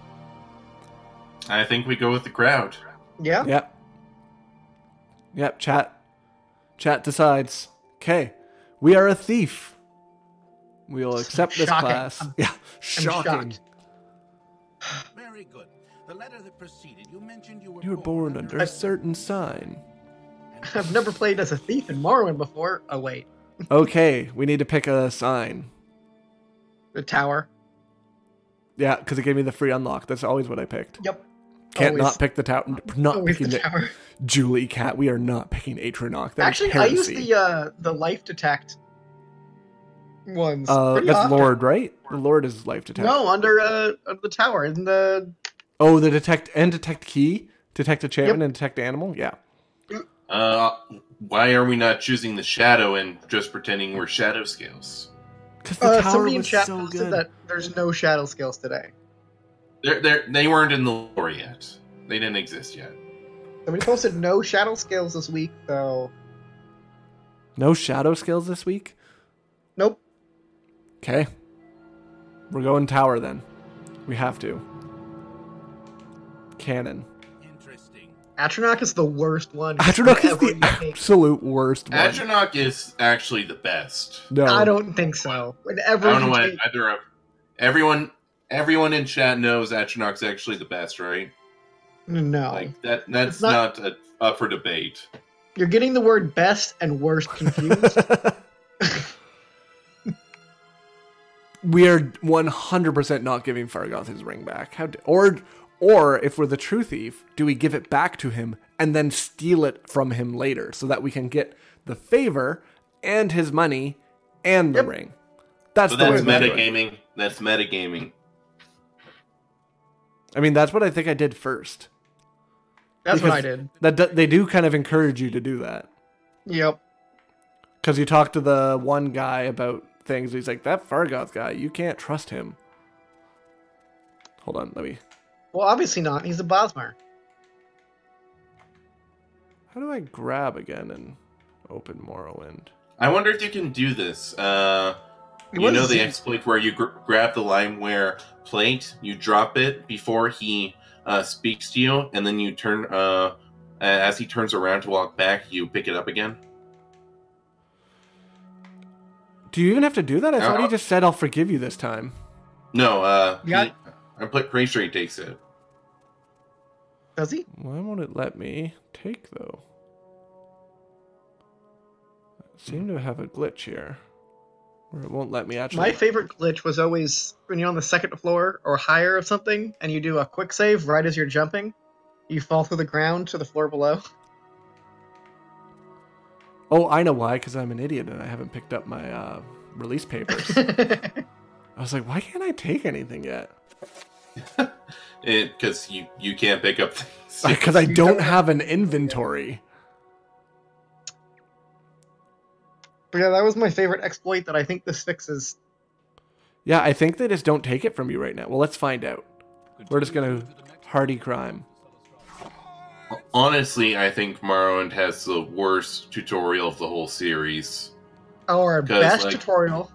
I think we go with the crowd. yeah. Yep. Yep. Chat. Chat decides. Okay, we are a thief. We'll accept this Shocking. class. I'm- yeah, I'm shocking. Very good. The letter that preceded, you mentioned you were You were born under a certain sign. I've never played as a thief in Morrowind before. Oh wait, Okay, we need to pick a sign. the tower. Yeah, because it gave me the free unlock. That's always what I picked. Yep. Can't Always. not pick the tower. Not Always picking the the tower. Julie Cat. We are not picking Atronach. That is Actually, I use the uh the life detect ones. Uh, that's often. Lord, right? The Lord is life detect. No, under uh under the tower in the Oh, the detect and detect key, detect a enchantment, and detect animal. Yeah. Uh, why are we not choosing the shadow and just pretending we're shadow scales? Because the uh, tower somebody in chat so posted good. that there's no shadow scales today. They're, they're, they weren't in the lore yet. They didn't exist yet. Somebody posted no shadow scales this week, so No shadow scales this week. nope. Okay. We're going tower then. We have to. Cannon. Interesting. Atronach is the worst one. Atronach is the made. absolute worst one. Atronach is actually the best. no. I don't think so. I don't know you what take- either of everyone everyone in chat knows Atronach's actually the best, right? no, Like that that's not- not, a, up for debate. you're getting the word best and worst confused. we are 100% not giving Fargoth his ring back. How d or or if we're the true thief, do we give it back to him and then steal it from him later so that we can get the favor and his money and the Yep. ring? That's So the that's way we do it. metagaming. That's metagaming. I mean, that's what I think I did first. That's what I did. That do- they do kind of encourage you to do that Yep. because you talk to the one guy about things. He's like, "That Fargoth guy, you can't trust him." Hold on, let me. Well, obviously not. He's a Bosmer. How do I grab again and open Morrowind? I wonder if you can do this. Uh, you was know the Z- exploit where you gr- grab the limeware plate, you drop it before he uh, speaks to you, and then you turn. Uh, as he turns around to walk back, you pick it up again. Do you even have to do that? I thought he Uh, just said, "I'll forgive you this time." No, uh, Yeah. He- I'm pl- pretty sure he takes it. Does he? Why won't it let me take though? I seem to have a glitch here, where it won't let me actually. My favorite glitch was always when you're on the second floor or higher of something, and you do a quick save right as you're jumping. You fall through the ground to the floor below. oh, I know why. Because I'm an idiot and I haven't picked up my uh, release papers. I was like, why can't I take anything yet? Because you you can't pick up things. Because I don't don't have an inventory. but yeah, that was my favorite exploit that I think this fixes. Yeah, I think they just don't take it from you right now. Well, let's find out. We're just gonna hardy crime. Honestly, I think Morrowind has the worst tutorial of the whole series. Our best like- tutorial.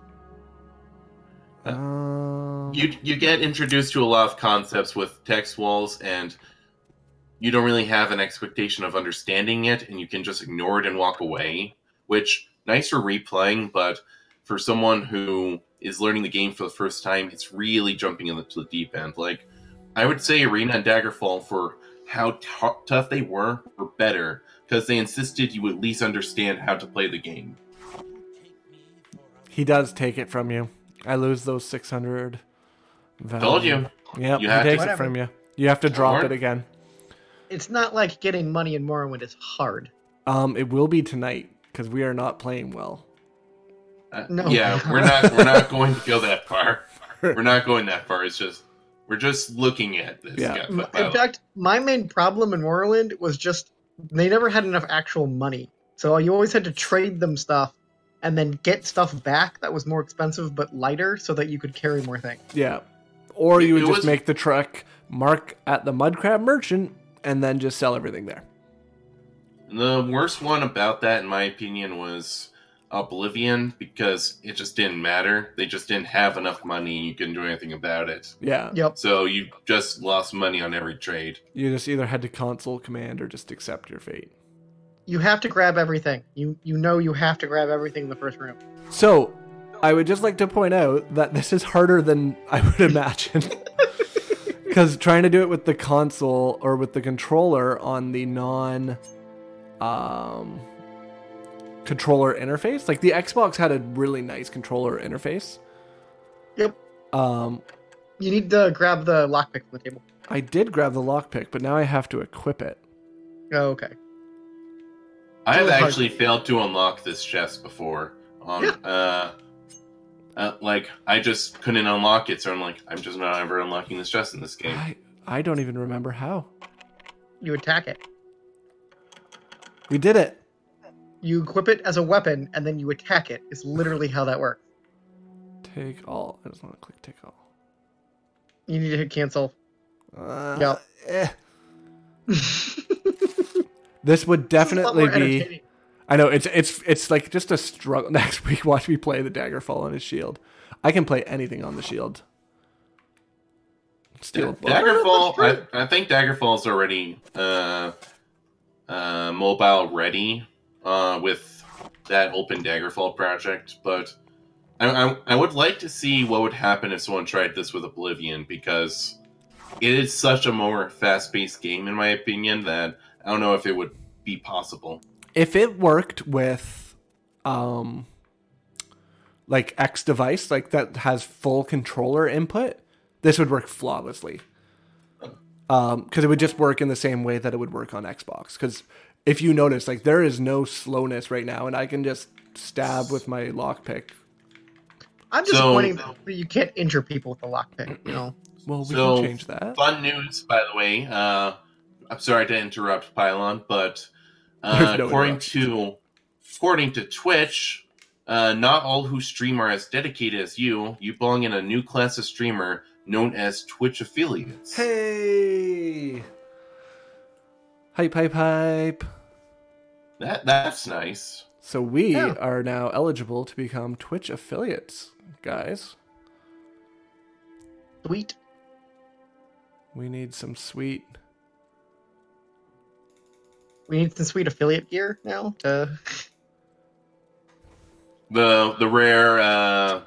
Um, You you get introduced to a lot of concepts with text walls, and you don't really have an expectation of understanding it, and you can just ignore it and walk away. Which nice for replaying, but for someone who is learning the game for the first time, it's really jumping into the deep end. Like I would say, Arena and Daggerfall for how tou- tough they were were better because they insisted you at least understand how to play the game. he does take it from you. I lose those six hundred. Told you. Yep, You he have to- takes it Whatever. from you. You have to drop Alright. it again. It's not like getting money in Morrowind is hard. Um, it will be tonight because we are not playing well. Uh, No. Yeah, we're not we're not going to go that far. We're not going that far. It's just we're just looking at this. Yeah. Yeah, In fact, my main problem in Morrowind was just they never had enough actual money. So you always had to trade them stuff and then get stuff back that was more expensive but lighter so that you could carry more things. Yeah, or you would it just was- make the truck mark at the mud crab merchant and then just sell everything there. the worst one about that, in my opinion, was Oblivion because it just didn't matter. They just didn't have enough money. You couldn't do anything about it. Yeah, Yep. So you just lost money on every trade. you just either had to console command or just accept your fate. You have to grab everything. You you know you have to grab everything in the first room. So, I would just like to point out that this is harder than I would imagine. because trying to do it with the console or with the controller on the non um controller interface like the xbox had a really nice controller interface Yep. um You need to grab the lockpick from the table. i did grab the lockpick but now i have to equip it Oh, okay. I have Really hard. actually failed to unlock this chest before. On Yeah. uh, uh, like I just couldn't unlock it, so I'm like, I'm just not ever unlocking this chest in this game. I, I don't even remember how You attack it. we did it You equip it as a weapon, and then you attack it. Is literally how that works. take all i just want to click take all You need to hit cancel. uh, Yep. eh. this would This is a lot definitely be. I know it's it's it's like just a struggle. Next week, watch me play the Daggerfall on his shield. I can play anything on the shield. Steal a book. Daggerfall, I, I think Daggerfall's already uh, uh, mobile ready uh, with that open Daggerfall project, but I, I, I would like to see what would happen if someone tried this with Oblivion because it is such a more fast-paced game, in my opinion, that I don't know if it would be possible. If it worked with, um, like X device, like that has full controller input, this would work flawlessly. Um, because it would just work in the same way that it would work on Xbox. Because if you notice, like there is no slowness right now, and I can just stab with my lockpick. I'm So- disappointed that you can't injure people with the lockpick. You know. Well, we So, can change that. Fun news, by the way. Uh, I'm sorry to interrupt Pylawn, but uh, no according to according to Twitch, uh, not all who stream are as dedicated as you. You belong in a new class of streamer known as Twitch affiliates. Hey! Hype, hype, hype. That that's nice. So we Yeah. are now eligible to become Twitch affiliates, guys. Sweet. We need some sweet. We need some sweet affiliate gear now. To... The the rare uh,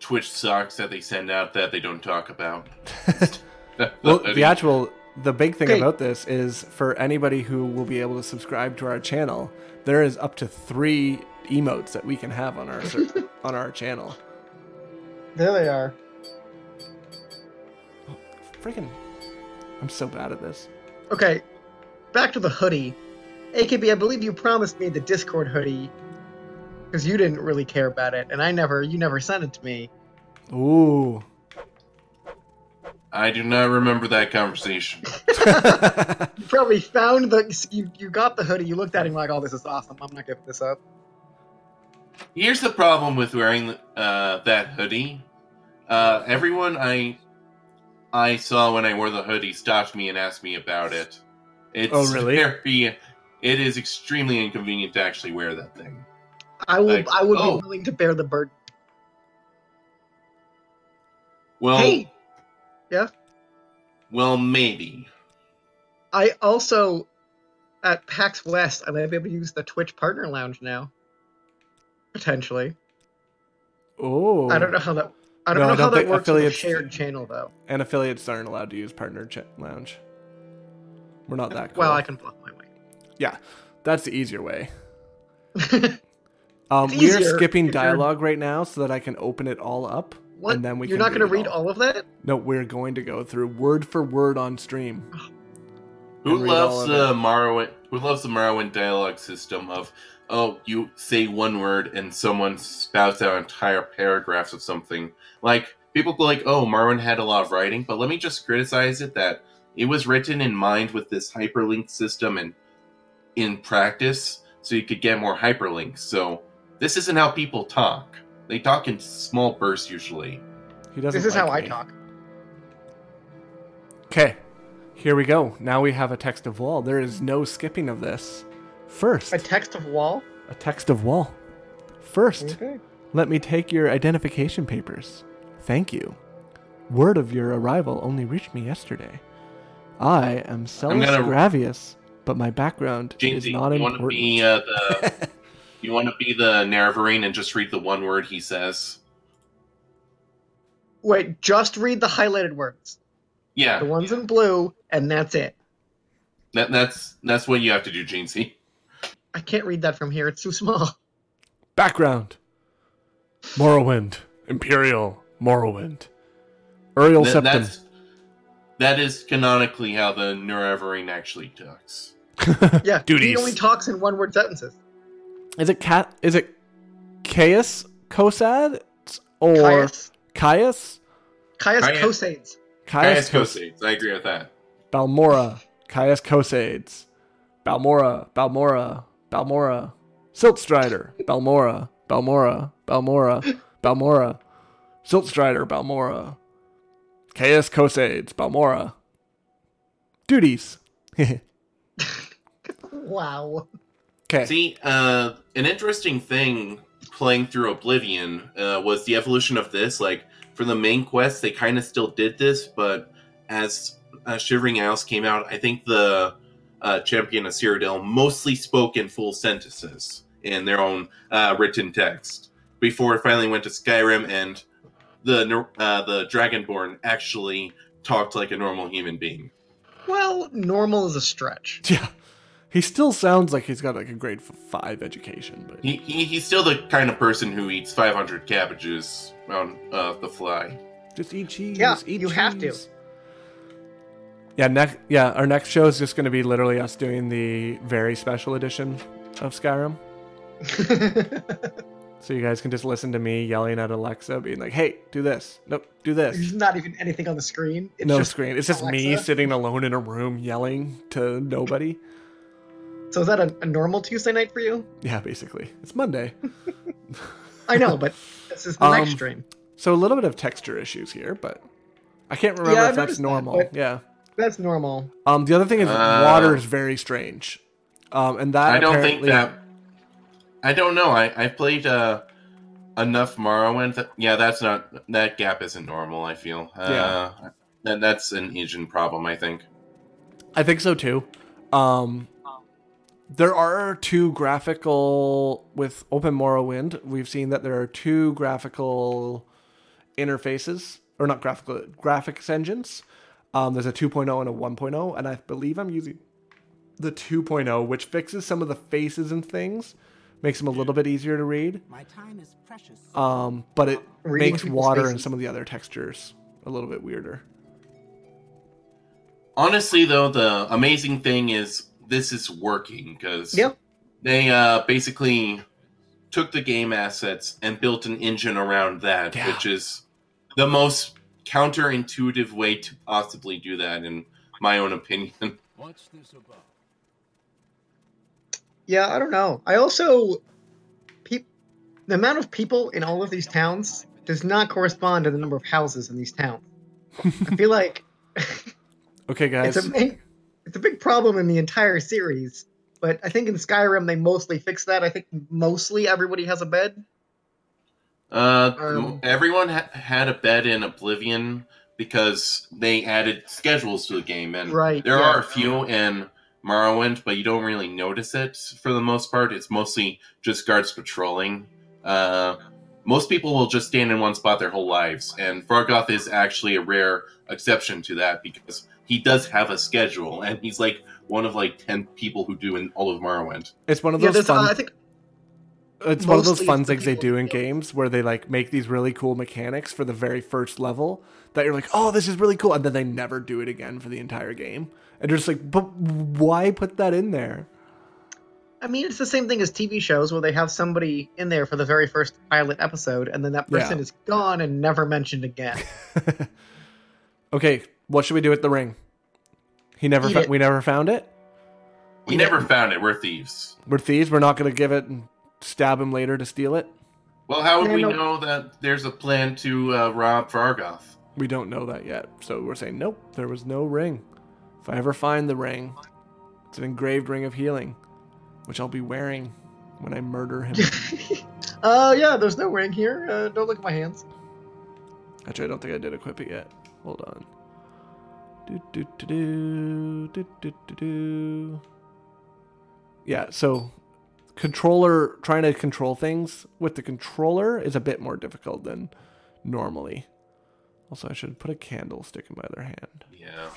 Twitch socks that they send out that they don't talk about. Well, the actual, the big thing Okay. about this is for anybody who will be able to subscribe to our channel, there is up to three emotes that we can have on our ser- on our channel. There they are. Freaking, I'm so bad at this. Okay, back to the hoodie. AKB, I believe you promised me the Discord hoodie because you didn't really care about it, and I never, you never sent it to me. Ooh. I do not remember that conversation. You probably found the, you, you got the hoodie, you looked at it and like, oh, this is awesome. I'm not giving this up. Here's the problem with wearing uh, that hoodie. Uh, everyone I I saw when I wore the hoodie stopped me and asked me about it. It's Oh, really? Very, it is extremely inconvenient to actually wear that thing. I will, Like, I would oh. be willing to bear the burden. Well, Hey, yeah. well, maybe. I also at PAX West, I might be able to use the Twitch Partner Lounge now. Potentially. Oh. I don't know how that. I don't No, I know how don't that think works with a affiliates- shared channel though. And affiliates aren't allowed to use partner ch- lounge. We're not that cool. Well, I can bluff my way. Yeah, that's the easier way. Um, It's we're skipping dialogue right now so that I can open it all up. what? And then we You're not going to read read all. all of that? No, we're going to go through word for word on stream. Who And read all loves the it. Morrowind? Who loves the Morrowind dialogue system of, oh, you say one word and someone spouts out entire paragraphs of something. Like people go like, oh, Morrowind had a lot of writing, but let me just criticize it that it was written in mind with this hyperlink system and in practice, so you could get more hyperlinks. So this isn't how people talk. They talk in small bursts usually. He doesn't. This is like how I talk. Okay, here we go. Now we have a text of wall. There is no skipping of this. First, A text of wall. a text of wall. First, Okay. let me take your identification papers. Thank you. Word of your arrival only reached me yesterday. I am Sellus gonna- Gravius, but my background is not you want to be uh, the you want to be the Nerevarine and just read the one word he says. Wait, just read the highlighted words. Yeah, The ones in blue, and that's it. that, that's that's what you have to do, Jeancey. I can't read that from here. It's too small. Background Morrowind. Imperial Morrowind. Uriel That, Septim. that's canonically how the Nerevarine actually talks. Yeah, Duties. he only talks in one-word sentences. Is it cat? Is it Caius Kosad or Caius, Caius? Caius Caius- Cosades. Caius Cos- Cosades, I agree with that. Balmora. Caius Cosades. Balmora. Balmora. Balmora. Siltstrider. Balmora. Balmora. Balmora. Balmora. Siltstrider. Balmora. Caius Cosades. Balmora. Duties. okay. See, uh, an interesting thing playing through Oblivion uh, was the evolution of this. Like for the main quest, they kind of still did this, but as uh, Shivering Isles came out, I think the uh, champion of Cyrodiil mostly spoke in full sentences in their own uh, written text before it finally went to Skyrim and the uh, the Dragonborn actually talked like a normal human being. Well, normal is a stretch. Yeah. He still sounds like he's got like a grade f- five education, but He, he he's still the kind of person who eats 500 cabbages on uh, the fly. just eat cheese. Yeah, eat you have to. Yeah, next yeah, our next show is just going to be literally us doing the very special edition of Skyrim. So you guys can just listen to me yelling at Alexa, being like, "Hey, do this. Nope, do this." There's not even anything on the screen. It's no just screen. It's just me sitting alone in a room yelling to nobody. So is that a, a normal Tuesday night for you? Yeah, basically, it's Monday. I know, but this is the next Um, stream. So a little bit of texture issues here, but I can't remember Yeah, if that's noticed that, normal. Yeah. That's normal. Um, the other thing is Uh, water is very strange. Um, and that I don't think that. I don't know. I I played uh, enough Morrowind. That, yeah, that's not that gap isn't normal. I feel. Uh, Yeah. That, that's an Asian problem. I think. I think so too. Um, there are two graphical with Open Morrowind. We've seen that there are two graphical interfaces, or not graphical graphics engines. Um, there's a 2.0 and a 1.0, and I believe I'm using the 2.0, which fixes some of the faces and things, makes them a little bit easier to read. My time is precious. Um, but it Reading makes people's water and some of the other textures a little bit weirder. Honestly, though, the amazing thing is this is working because Yep. they uh, basically took the game assets and built an engine around that, Yeah. which is the most counterintuitive way to possibly do that, in my own opinion. What's this about? Yeah, I don't know. I also, peop, the amount of people in all of these towns does not correspond to the number of houses in these towns. I feel like Okay, guys. it's a big, it's a big problem in the entire series. But I think in Skyrim they mostly fixed that. I think mostly everybody has a bed. Uh, Um, everyone ha- had a bed in Oblivion because they added schedules to the game, and Right, there yeah. are a few in Morrowind, but you don't really notice it for the most part. It's mostly just guards patrolling. Uh, most people will just stand in one spot their whole lives, and Fargoth is actually a rare exception to that because he does have a schedule, and he's like one of like ten people who do in all of Morrowind. it's one of Yeah, those uh. I think it's one of those fun it's the things they do in who games where they like make these really cool mechanics for the very first level that you're like, oh, this is really cool, and then they never do it again for the entire game, and you're just like, but why put that in there? I mean, it's the same thing as TV shows where they have somebody in there for the very first pilot episode, and then that Yeah. person is gone and never mentioned again. okay, what should we do with the ring? He never, Eat fo- it. we never found it. We Yeah. never found it. We're thieves. We're thieves. We're not gonna give it and stab him later to steal it. Well, how would we no. know that there's a plan to uh, rob Fargoth? We don't know that yet, so we're saying nope. There was no ring. If I ever find the ring, it's an engraved ring of healing, which I'll be wearing when I murder him. Oh yeah, there's no ring here. Uh, don't look at my hands. Actually, I don't think I did equip it yet. Hold on. Do, do, do, do, do, do, do, do. Yeah, so controller trying to control things with the controller is a bit more difficult than normally. Also, I should put a candlestick in my other hand. Yeah.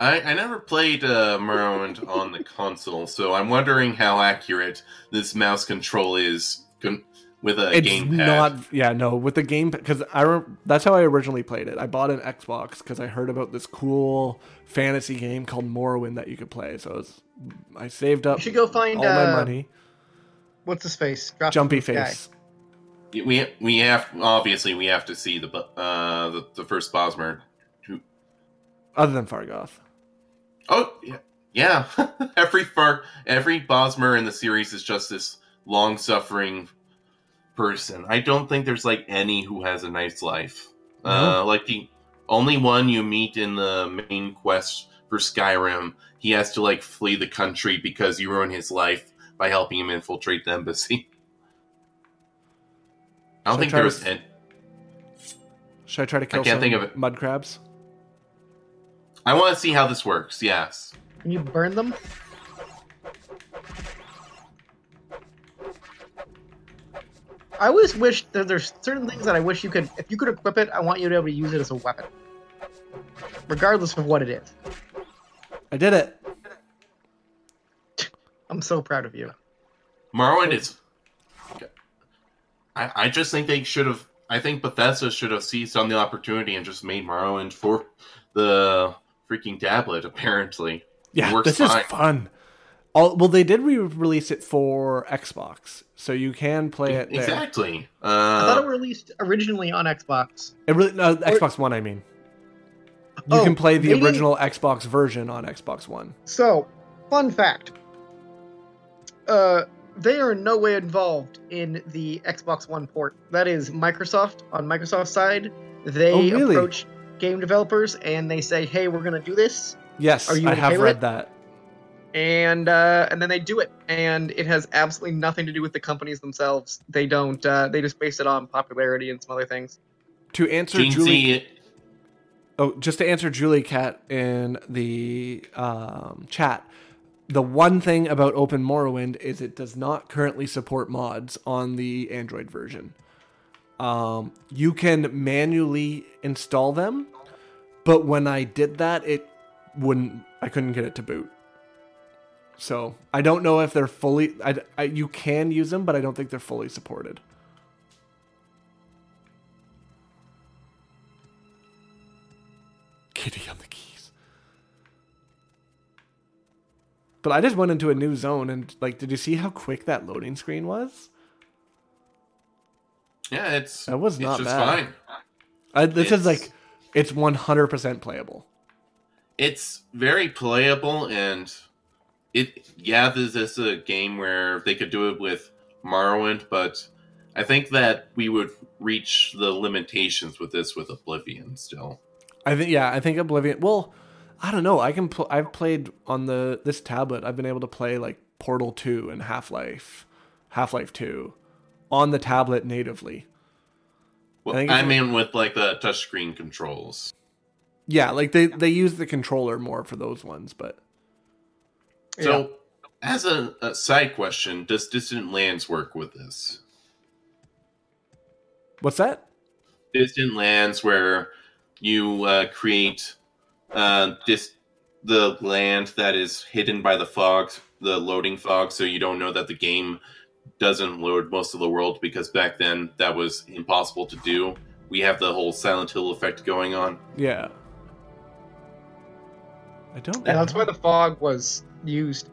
I, I never played uh, Morrowind on the console, so I'm wondering how accurate this mouse control is con- with a it's gamepad. not yeah no with the game because i rem- that's how i originally played it i bought an xbox because i heard about this cool fantasy game called morrowind that you could play so it was, i saved up You should go find all my uh, money what's his face? Dropped jumpy from the sky. face We we have obviously we have to see the uh the, the first Bosmer. Other than fargoth oh yeah yeah every far every Bosmer in the series is just this long suffering person. I don't think there's like any who has a nice life. Uh, like the only one you meet in the main quest for Skyrim, he has to like flee the country because you ruin his life by helping him infiltrate the embassy. I don't Should think try there to was. s- An- should i try to kill can't some think of it. mud crabs I want to see how this works. Yes. Can you burn them? I always wish that there's certain things that I wish you could, if you could equip it, I want you to be able to use it as a weapon, regardless of what it is. i did it I'm so proud of you. Morrowind is. I, I just think they should have. I think Bethesda should have seized on the opportunity and just made Morrowind for the freaking tablet. Apparently, yeah works this fine. is fun All, well they did re-release it for xbox so you can play it there exactly. I thought it Uh, were released originally on Xbox. it really no xbox one i mean you Oh, can play the they didn't- original xbox version on xbox one So, fun fact. Uh, they are in no way involved in the Xbox One port. That is Microsoft on Microsoft's side. They Oh, really? approach game developers and they say, "Hey, we're going to do this," Yes, Are you I okay have with read it? that. And uh, and then they do it, and it has absolutely nothing to do with the companies themselves. They don't. Uh, they just base it on popularity and some other things. To answer Gene Julie, Z, oh, just to answer Julie Cat in the um, chat, the one thing about Open Morrowind is it does not currently support mods on the Android version. Um, you can manually install them, but when I did that, it wouldn't. I couldn't get it to boot. So I don't know if they're fully. I, I, you can use them, but I don't think they're fully supported. Kitty on the keys. But I just went into a new zone and like, did you see how quick that loading screen was? yeah, it's That was it's not just bad. fine. I, this is like, it's one hundred percent playable. It's very playable, and it yeah, this is a game where they could do it with Morrowind, but I think that we would reach the limitations with this with Oblivion still. I think yeah, I think Oblivion. Well, I don't know. I can. Pl- I've played on the this tablet. I've been able to play like Portal Two and Half Life, Half Life Two, on the tablet natively. Well, I I, mean, with like the touchscreen controls. Yeah, like they they use the controller more for those ones, but So, as a, a side question, does Distant Lands work with this? what's that? Distant Lands, where you uh, create uh, dis- the land that is hidden by the fog, the loading fog, so you don't know that the game doesn't load most of the world because back then that was impossible to do. We have the whole Silent Hill effect going on. Yeah. I don't. And that's why the fog was used.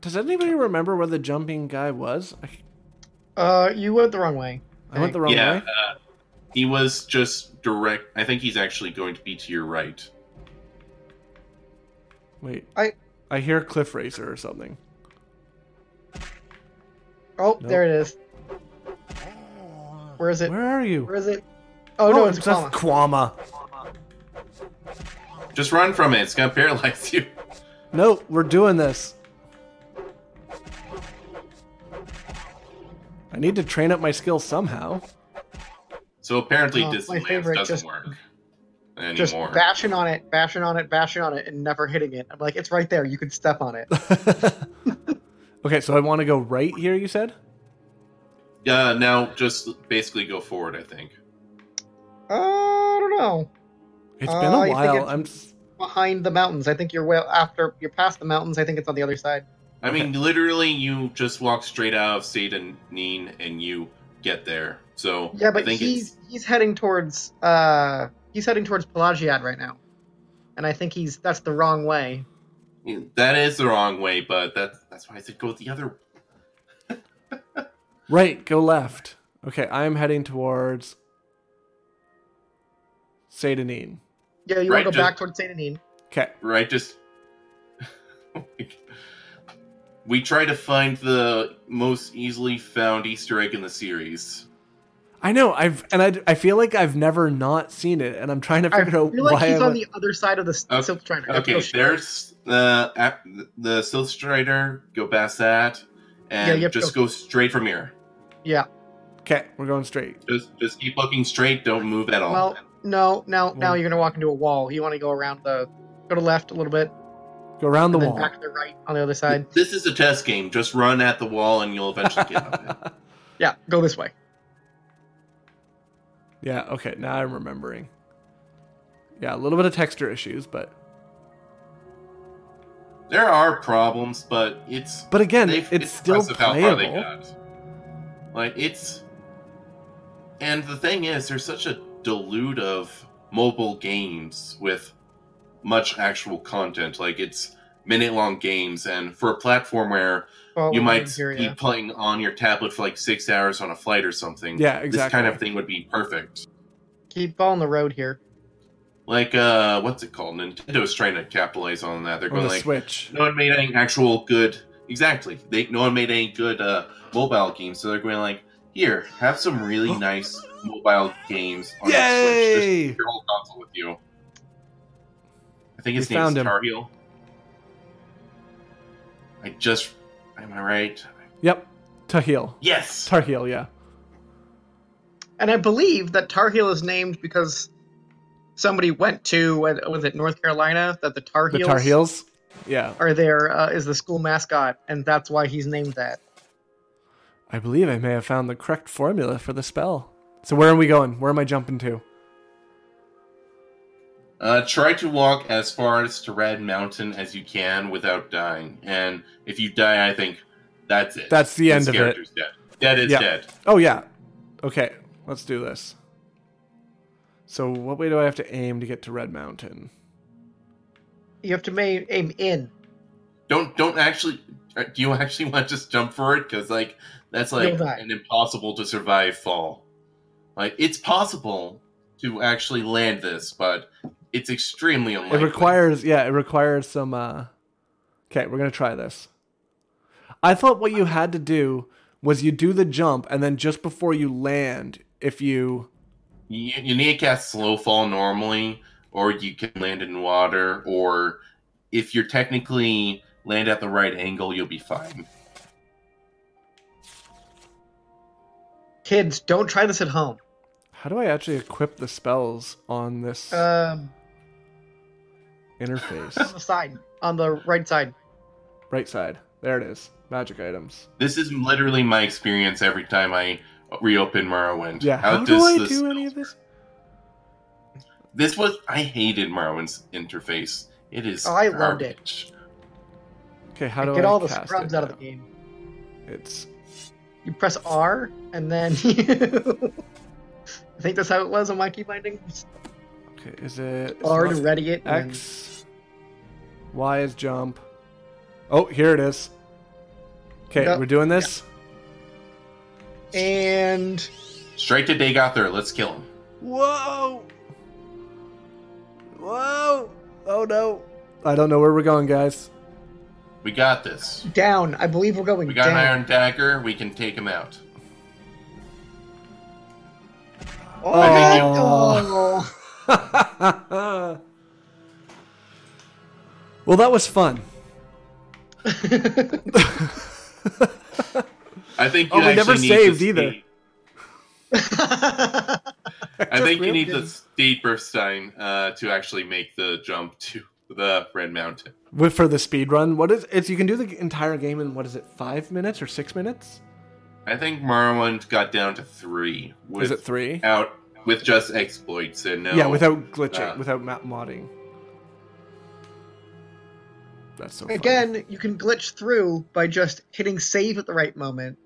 Does anybody remember where the jumping guy was? Uh, you went the wrong way. I went the wrong yeah, way. uh, he was just direct. I think he's actually going to be to your right. Wait. I- I hear Cliff Racer or something. Oh, Nope. there it is. Where is it? Where are you? Where is it? Oh, no, it's it's Kwama. Kwama. Just run from it. It's gonna paralyze you. No, we're doing this. I need to train up my skills somehow. So apparently, Oh, my Distant Lands favorite, doesn't just- work Just bashing on it, bashing on it, bashing on it, and never hitting it. I'm like, it's right there. You can step on it. okay, so I want to go right here. You said. Yeah, now just basically go forward. I think. Uh, I don't know. It's Uh, been I a think while. I'm. s- Behind the mountains. I think you're well after you're past the mountains. I think it's on the other side. I mean, literally, you just walk straight out of Seyda Neen and you get there. So Yeah, but I but think he's it's he's heading towards uh he's heading towards Pelagiad right now, and I think he's that's the wrong way. that is the wrong way, but that that's why I said go the other. Right, go left. Okay, I am heading towards Seyda Neen. Yeah, you Right, want to go just- back towards Seyda Neen. Okay. Right, just oh we try to find the most easily found Easter egg in the series. I know. I've and I, I feel like I've never not seen it, and I'm trying to I figure out feel like why. he's I on went- the other side of the s- Okay, Silk Strider. Okay, oh, Go there's the ap- the Silk Strider. Go past that, and Yeah, you have to just go straight from here. Yeah. Okay, we're going straight. Just just keep looking straight. Don't move at all. Well, no, now now you're gonna walk into a wall. You want to go around the go to left a little bit, Go around the wall. back to the right on the other side. This is a test game. Just run at the wall, and you'll eventually get up. Yeah, go this way. yeah. Okay. Now I'm remembering. Yeah, a little bit of texture issues, but There are problems, but it's but again, they've- it's, still impressive how far they playable. Like it's, and the thing is, there's such a dilute of mobile games with much actual content. Like it's minute long games, and for a platform where Well, you I might hear be ya. playing on your tablet for like six hours on a flight or something. Yeah, exactly. This kind of thing would be perfect. keep on the road here. Like uh, what's it called? Nintendo's trying to capitalize on that. They're going the like, Switch. no one made any actual good exactly they no one made any good uh mobile games so they're going like here have some really nice mobile games on the switch Yay! Just your whole console with you i think his We name's found. Tarhiel. i just am i right Yep. Tarhiel. yes Tarhiel. Yeah. And I believe that Tarhiel is named because somebody went to was it North Carolina that the Tar The Heels Tar Heels. Yeah. are there uh, is the school mascot, and that's why he's named that. I believe I may have found the correct formula for the spell. So where are we going? Where am I jumping to? uh, try to walk as far as to red mountain as you can without dying and if you die i think that's it That's the This end of it. character's dead dead is Yeah. dead Oh yeah. Okay, let's do this. So what way do I have to aim to get to Red Mountain? You have to ma- aim in. don't don't actually do you actually want to just jump for it because like that's like an impossible to survive fall like it's possible to actually land this but it's extremely unlikely. It requires yeah, it requires some uh Okay, we're going to try this. I thought what you had to do was you do the jump and then just before you land, if you you, you need to cast slow fall normally or you can land in water or if you're technically land at the right angle you'll be fine Kids, don't try this at home. how do I actually equip the spells on this Um, on interface? the side, on the right side. right side. There it is. Magic items. this is literally my experience every time i reopen morrowind Yeah, how, do does I this- do any of this? This was I hated Morrowind's interface. It is. Oh, I loved it. garbage. Okay, how do Get I all the cast scrubs out of the game. It's You press R, and then you. I think that's how it was on my key bindings. okay. Is it it's R to ready it. and X? Y is jump. Oh, here it is. Okay, Yep. we're doing this. And Straight to Dagoth Ur. Let's kill him. Whoa! Whoa! Oh no! I don't know where we're going, guys. We got this. down. I believe we're going down. We got down. an iron dagger. We can take him out. Oh, I think oh. well, that was fun. I think Oh, you we never need saved the either. I think you need the Steed Birthsign uh, to actually make the jump to the Red Mountain. With for the speed run. What is it's? You can do the entire game in what is it? Five minutes or six minutes? I think Morrowind got down to three. With, Is it three? out with just exploits and no? Yeah, without glitching, uh, without map modding. That's so funny. Again, you can glitch through by just hitting save at the right moment,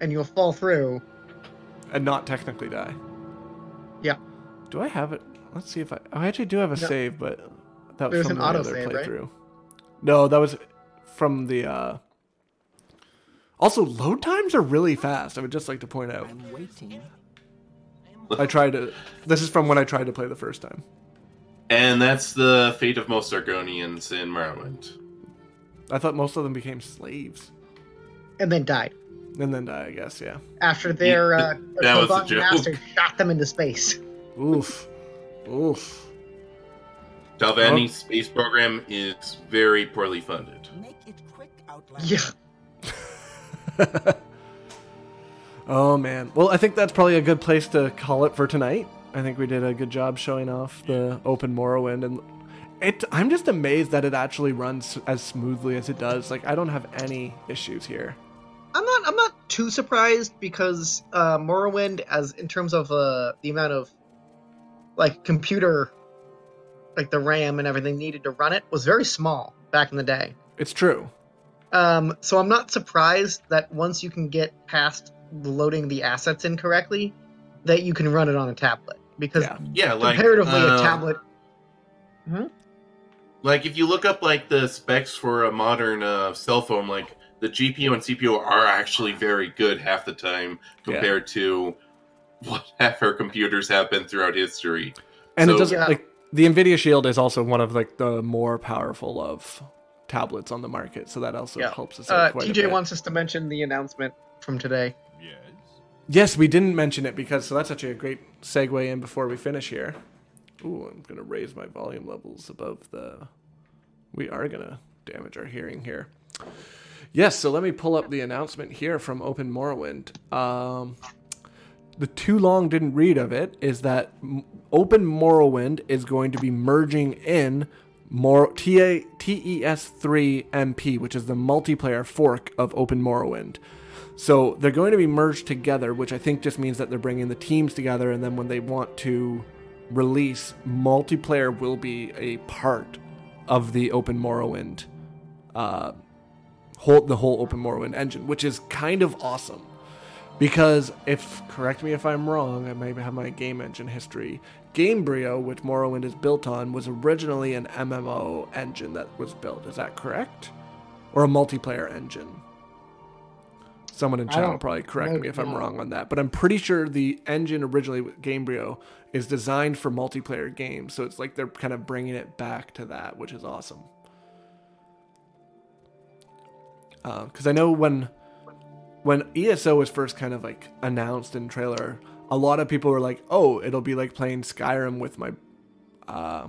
and you'll fall through. and not technically die. Yeah. Do I have it? Let's see if I. Oh, I actually do have a No. save, but that was There's from an the other autosave, right? playthrough. No, that was from the. uh Also, load times are really fast. I would just like to point out. I'm waiting. I tried to. This is from when I tried to play the first time. And that's the fate of most Argonians in Morrowind. I thought most of them became slaves and then died and then die. I guess, yeah. after their, uh, That their was a joke. master shot them into space. Oof, oof. Telvanni's space program is very poorly funded. Make it quick, Outlander. Yeah, Oh man. Well, I think that's probably a good place to call it for tonight. I think we did a good job showing off the open Morrowind and it I'm just amazed that it actually runs as smoothly as it does. Like I don't have any issues here. I'm not. I'm not too surprised because uh, Morrowind, as in terms of uh, the amount of like computer, like the RAM and everything needed to run it, was very small back in the day. It's true. Um, so I'm not surprised that once you can get past loading the assets incorrectly, that you can run it on a tablet because Yeah. Yeah, like comparatively uh, a tablet. Hmm? Like if you look up like the specs for a modern uh, cell phone, like the GPU and CPU are actually very good half the time Yeah. compared to whatever computers have been throughout history. And it doesn't Yeah. like the Nvidia Shield is also one of like the more powerful of tablets on the market, so that also Yeah. helps us out Uh, quite a TJ bit. wants us to mention the announcement from today. Yes, Yes, we didn't mention it because so that's actually a great segue in before we finish here. Ooh, I'm gonna raise my volume levels above the. We are gonna damage our hearing here. Yes, so let me pull up the announcement here from Open Morrowind. Um, the too long didn't read of it is that M- Open Morrowind is going to be merging in Mor- TES3 MP, which is the multiplayer fork of Open Morrowind. So they're going to be merged together, which I think just means that they're bringing the teams together, and then when they want to release, multiplayer will be a part of the Open Morrowind, uh, whole the whole Open Morrowind engine, which is kind of awesome. Because if correct me if I'm wrong, I may have my game engine history. Gamebryo, which Morrowind is built on, was originally an MMO engine that was built. Is that correct? Or a multiplayer engine? Someone in chat will probably correct me if I'm wrong on that, but I'm pretty sure the engine originally with Gamebryo is designed for multiplayer games, so it's like they're kind of bringing it back to that, which is awesome. Uh, because I know when when ESO was first kind of like announced in trailer, a lot of people were like, "Oh, it'll be like playing Skyrim with my uh,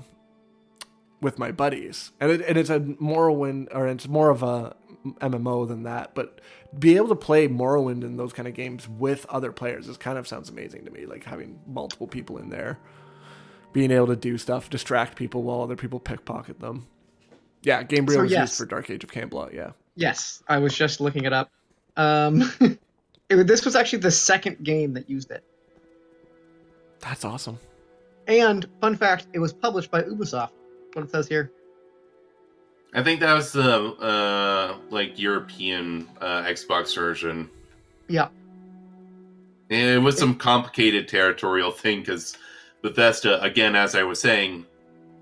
with my buddies," and it, and it's a Morrowind or it's more of a MMO than that. But be able to play Morrowind and those kind of games with other players is kind of sounds amazing to me. Like having multiple people in there, being able to do stuff, distract people while other people pickpocket them. Yeah, Gamebryo So, was yes. used for Dark Age of Camelot. Yeah. Yes, I was just looking it up. Um, it, this was actually the second game that used it. That's awesome. And fun fact, it was published by Ubisoft. What it says here. I think that was the uh, like European uh, Xbox version. Yeah. And it was some complicated territorial thing because Bethesda, again, as I was saying,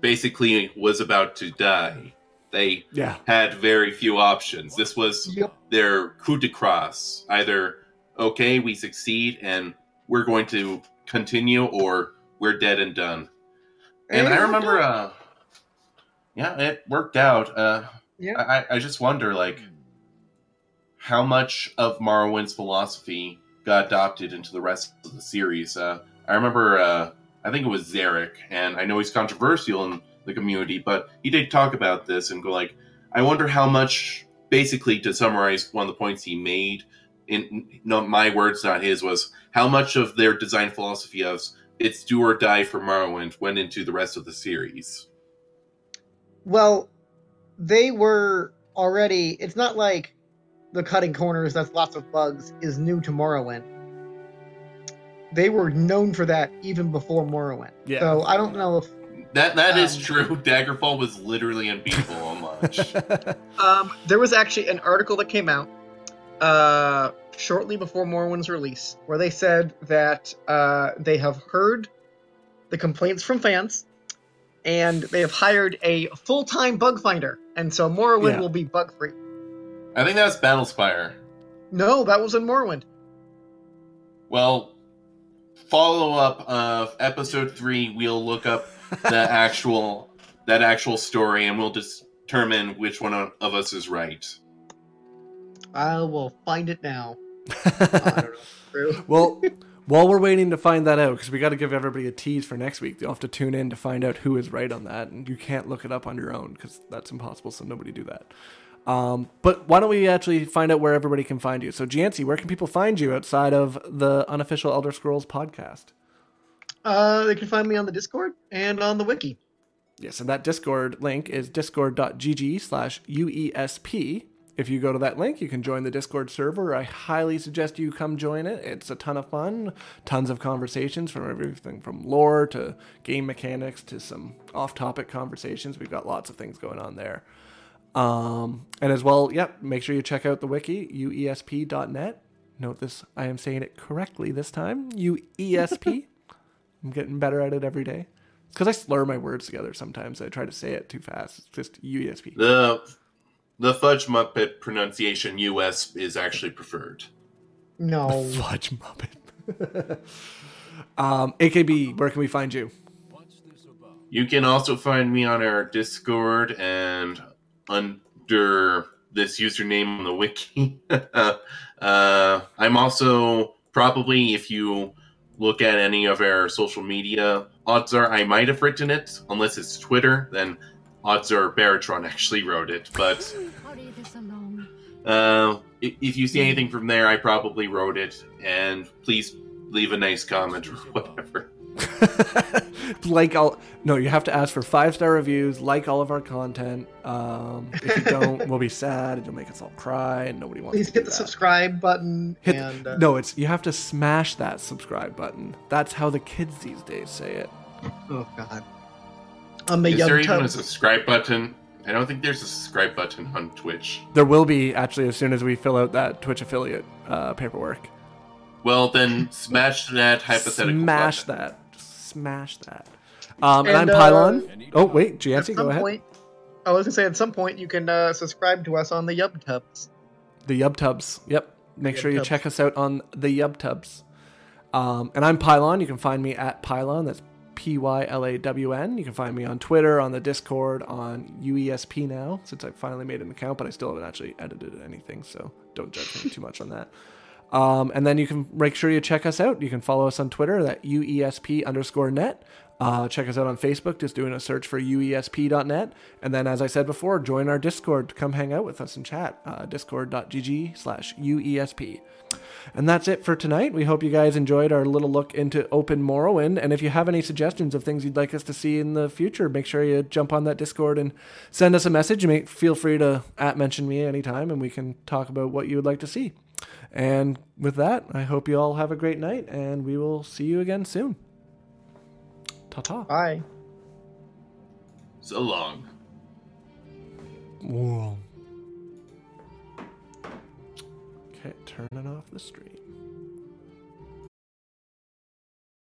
basically was about to die. They Yeah. had very few options. This was Yep. their coup de grace. Either, okay, we succeed and we're going to continue, or we're dead and done. And, I remember, uh, yeah, it worked out. Uh, Yeah. I, I just wonder, like, how much of Morrowind's philosophy got adopted into the rest of the series. Uh, I remember, uh, I think it was Zarek, and I know he's controversial in the community, but he did talk about this and go like, I wonder how much, basically, to summarize one of the points he made, in not my words, not his, was how much of their design philosophy of it's do or die for Morrowind went into the rest of the series. Well, they were already. It's not like the cutting corners, that's lots of bugs, is new to Morrowind. They were known for that even before Morrowind. Yeah. So I don't know if That that is Um, true. Daggerfall was literally unbeatable on launch. Um, there was actually an article that came out uh, shortly before Morrowind's release where they said that uh, they have heard the complaints from fans and they have hired a full-time bug finder, and so Morrowind Yeah. will be bug-free. I think that was Battlespire. No, that was in Morrowind. Well, follow up of episode three. We'll look up the actual that actual story, and we'll determine which one of of us is right. I will find it now. I don't know. Well, while we're waiting to find that out, because we got to give everybody a tease for next week, you'll have to tune in to find out who is right on that, and you can't look it up on your own because that's impossible. So nobody do that. Um, but why don't we actually find out where everybody can find you? So, Jeancey, where can people find you outside of the unofficial Elder Scrolls podcast? Uh, they can find me on the Discord and on the wiki. Yes, and that Discord link is discord.gg slash UESP. If you go to that link, you can join the Discord server. I highly suggest you come join it. It's a ton of fun, tons of conversations from everything from lore to game mechanics to some off topic conversations. We've got lots of things going on there. Um, and as well, yep, make sure you check out the wiki, uesp.net. Note this, I am saying it correctly this time. UESP. I'm getting better at it every day. It's because I slur my words together sometimes. I try to say it too fast. It's just UESP. The the Fudge Muppet pronunciation US is actually preferred. No. Fudge Muppet. um, AKB, where can we find you? You can also find me on our Discord and under this username on the wiki. uh, I'm also probably, if you look at any of our social media, odds are I might have written it, unless it's Twitter, then odds are Baratron actually wrote it. But Hurry this along. uh, if you see anything from there, I probably wrote it. And please leave a nice comment or whatever. like all no, you have to ask for five star reviews. Like all of our content. Um, if you don't, we'll be sad. It'll make us all cry, and nobody wants Please to do hit the that. subscribe button Hit and uh, no, it's you have to smash that subscribe button. That's how the kids these days say it. oh god. On the Is young there even a subscribe button? I don't think there's a subscribe button on Twitch. There will be actually as soon as we fill out that Twitch affiliate uh, paperwork. Well, then smash that hypothetical. Smash button. that. Smash that. Um, and, And, I'm uh, Pylawn. Oh wait, At Jeancey, some go ahead. point, I was gonna say at some point you can uh, subscribe to us on the Yub Tubs. The Yubtubs. Yep. Make sure you Yubtubs. check us out on the Yubtubs. Um, and I'm Pylawn. You can find me at Pylawn. That's P Y L A W N. You can find me on Twitter, on the Discord, on UESP now, since I finally made an account, but I still haven't actually edited anything, so don't judge me too much on that. Um, and then you can make sure you check us out. You can follow us on Twitter, that UESP underscore net. Uh, check us out on Facebook, just doing a search for UESP.net. And then, as I said before, join our Discord. To come hang out with us and chat. Uh, Discord.gg slash UESP. And that's it for tonight. We hope you guys enjoyed our little look into Open Morrowind. And if you have any suggestions of things you'd like us to see in the future, make sure you jump on that Discord and send us a message. Make, feel free to at mention me anytime and we can talk about what you would like to see. And with that, I hope you all have a great night and we will see you again soon. Ta ta. Bye. So long. Whoa. Okay, turning off the stream.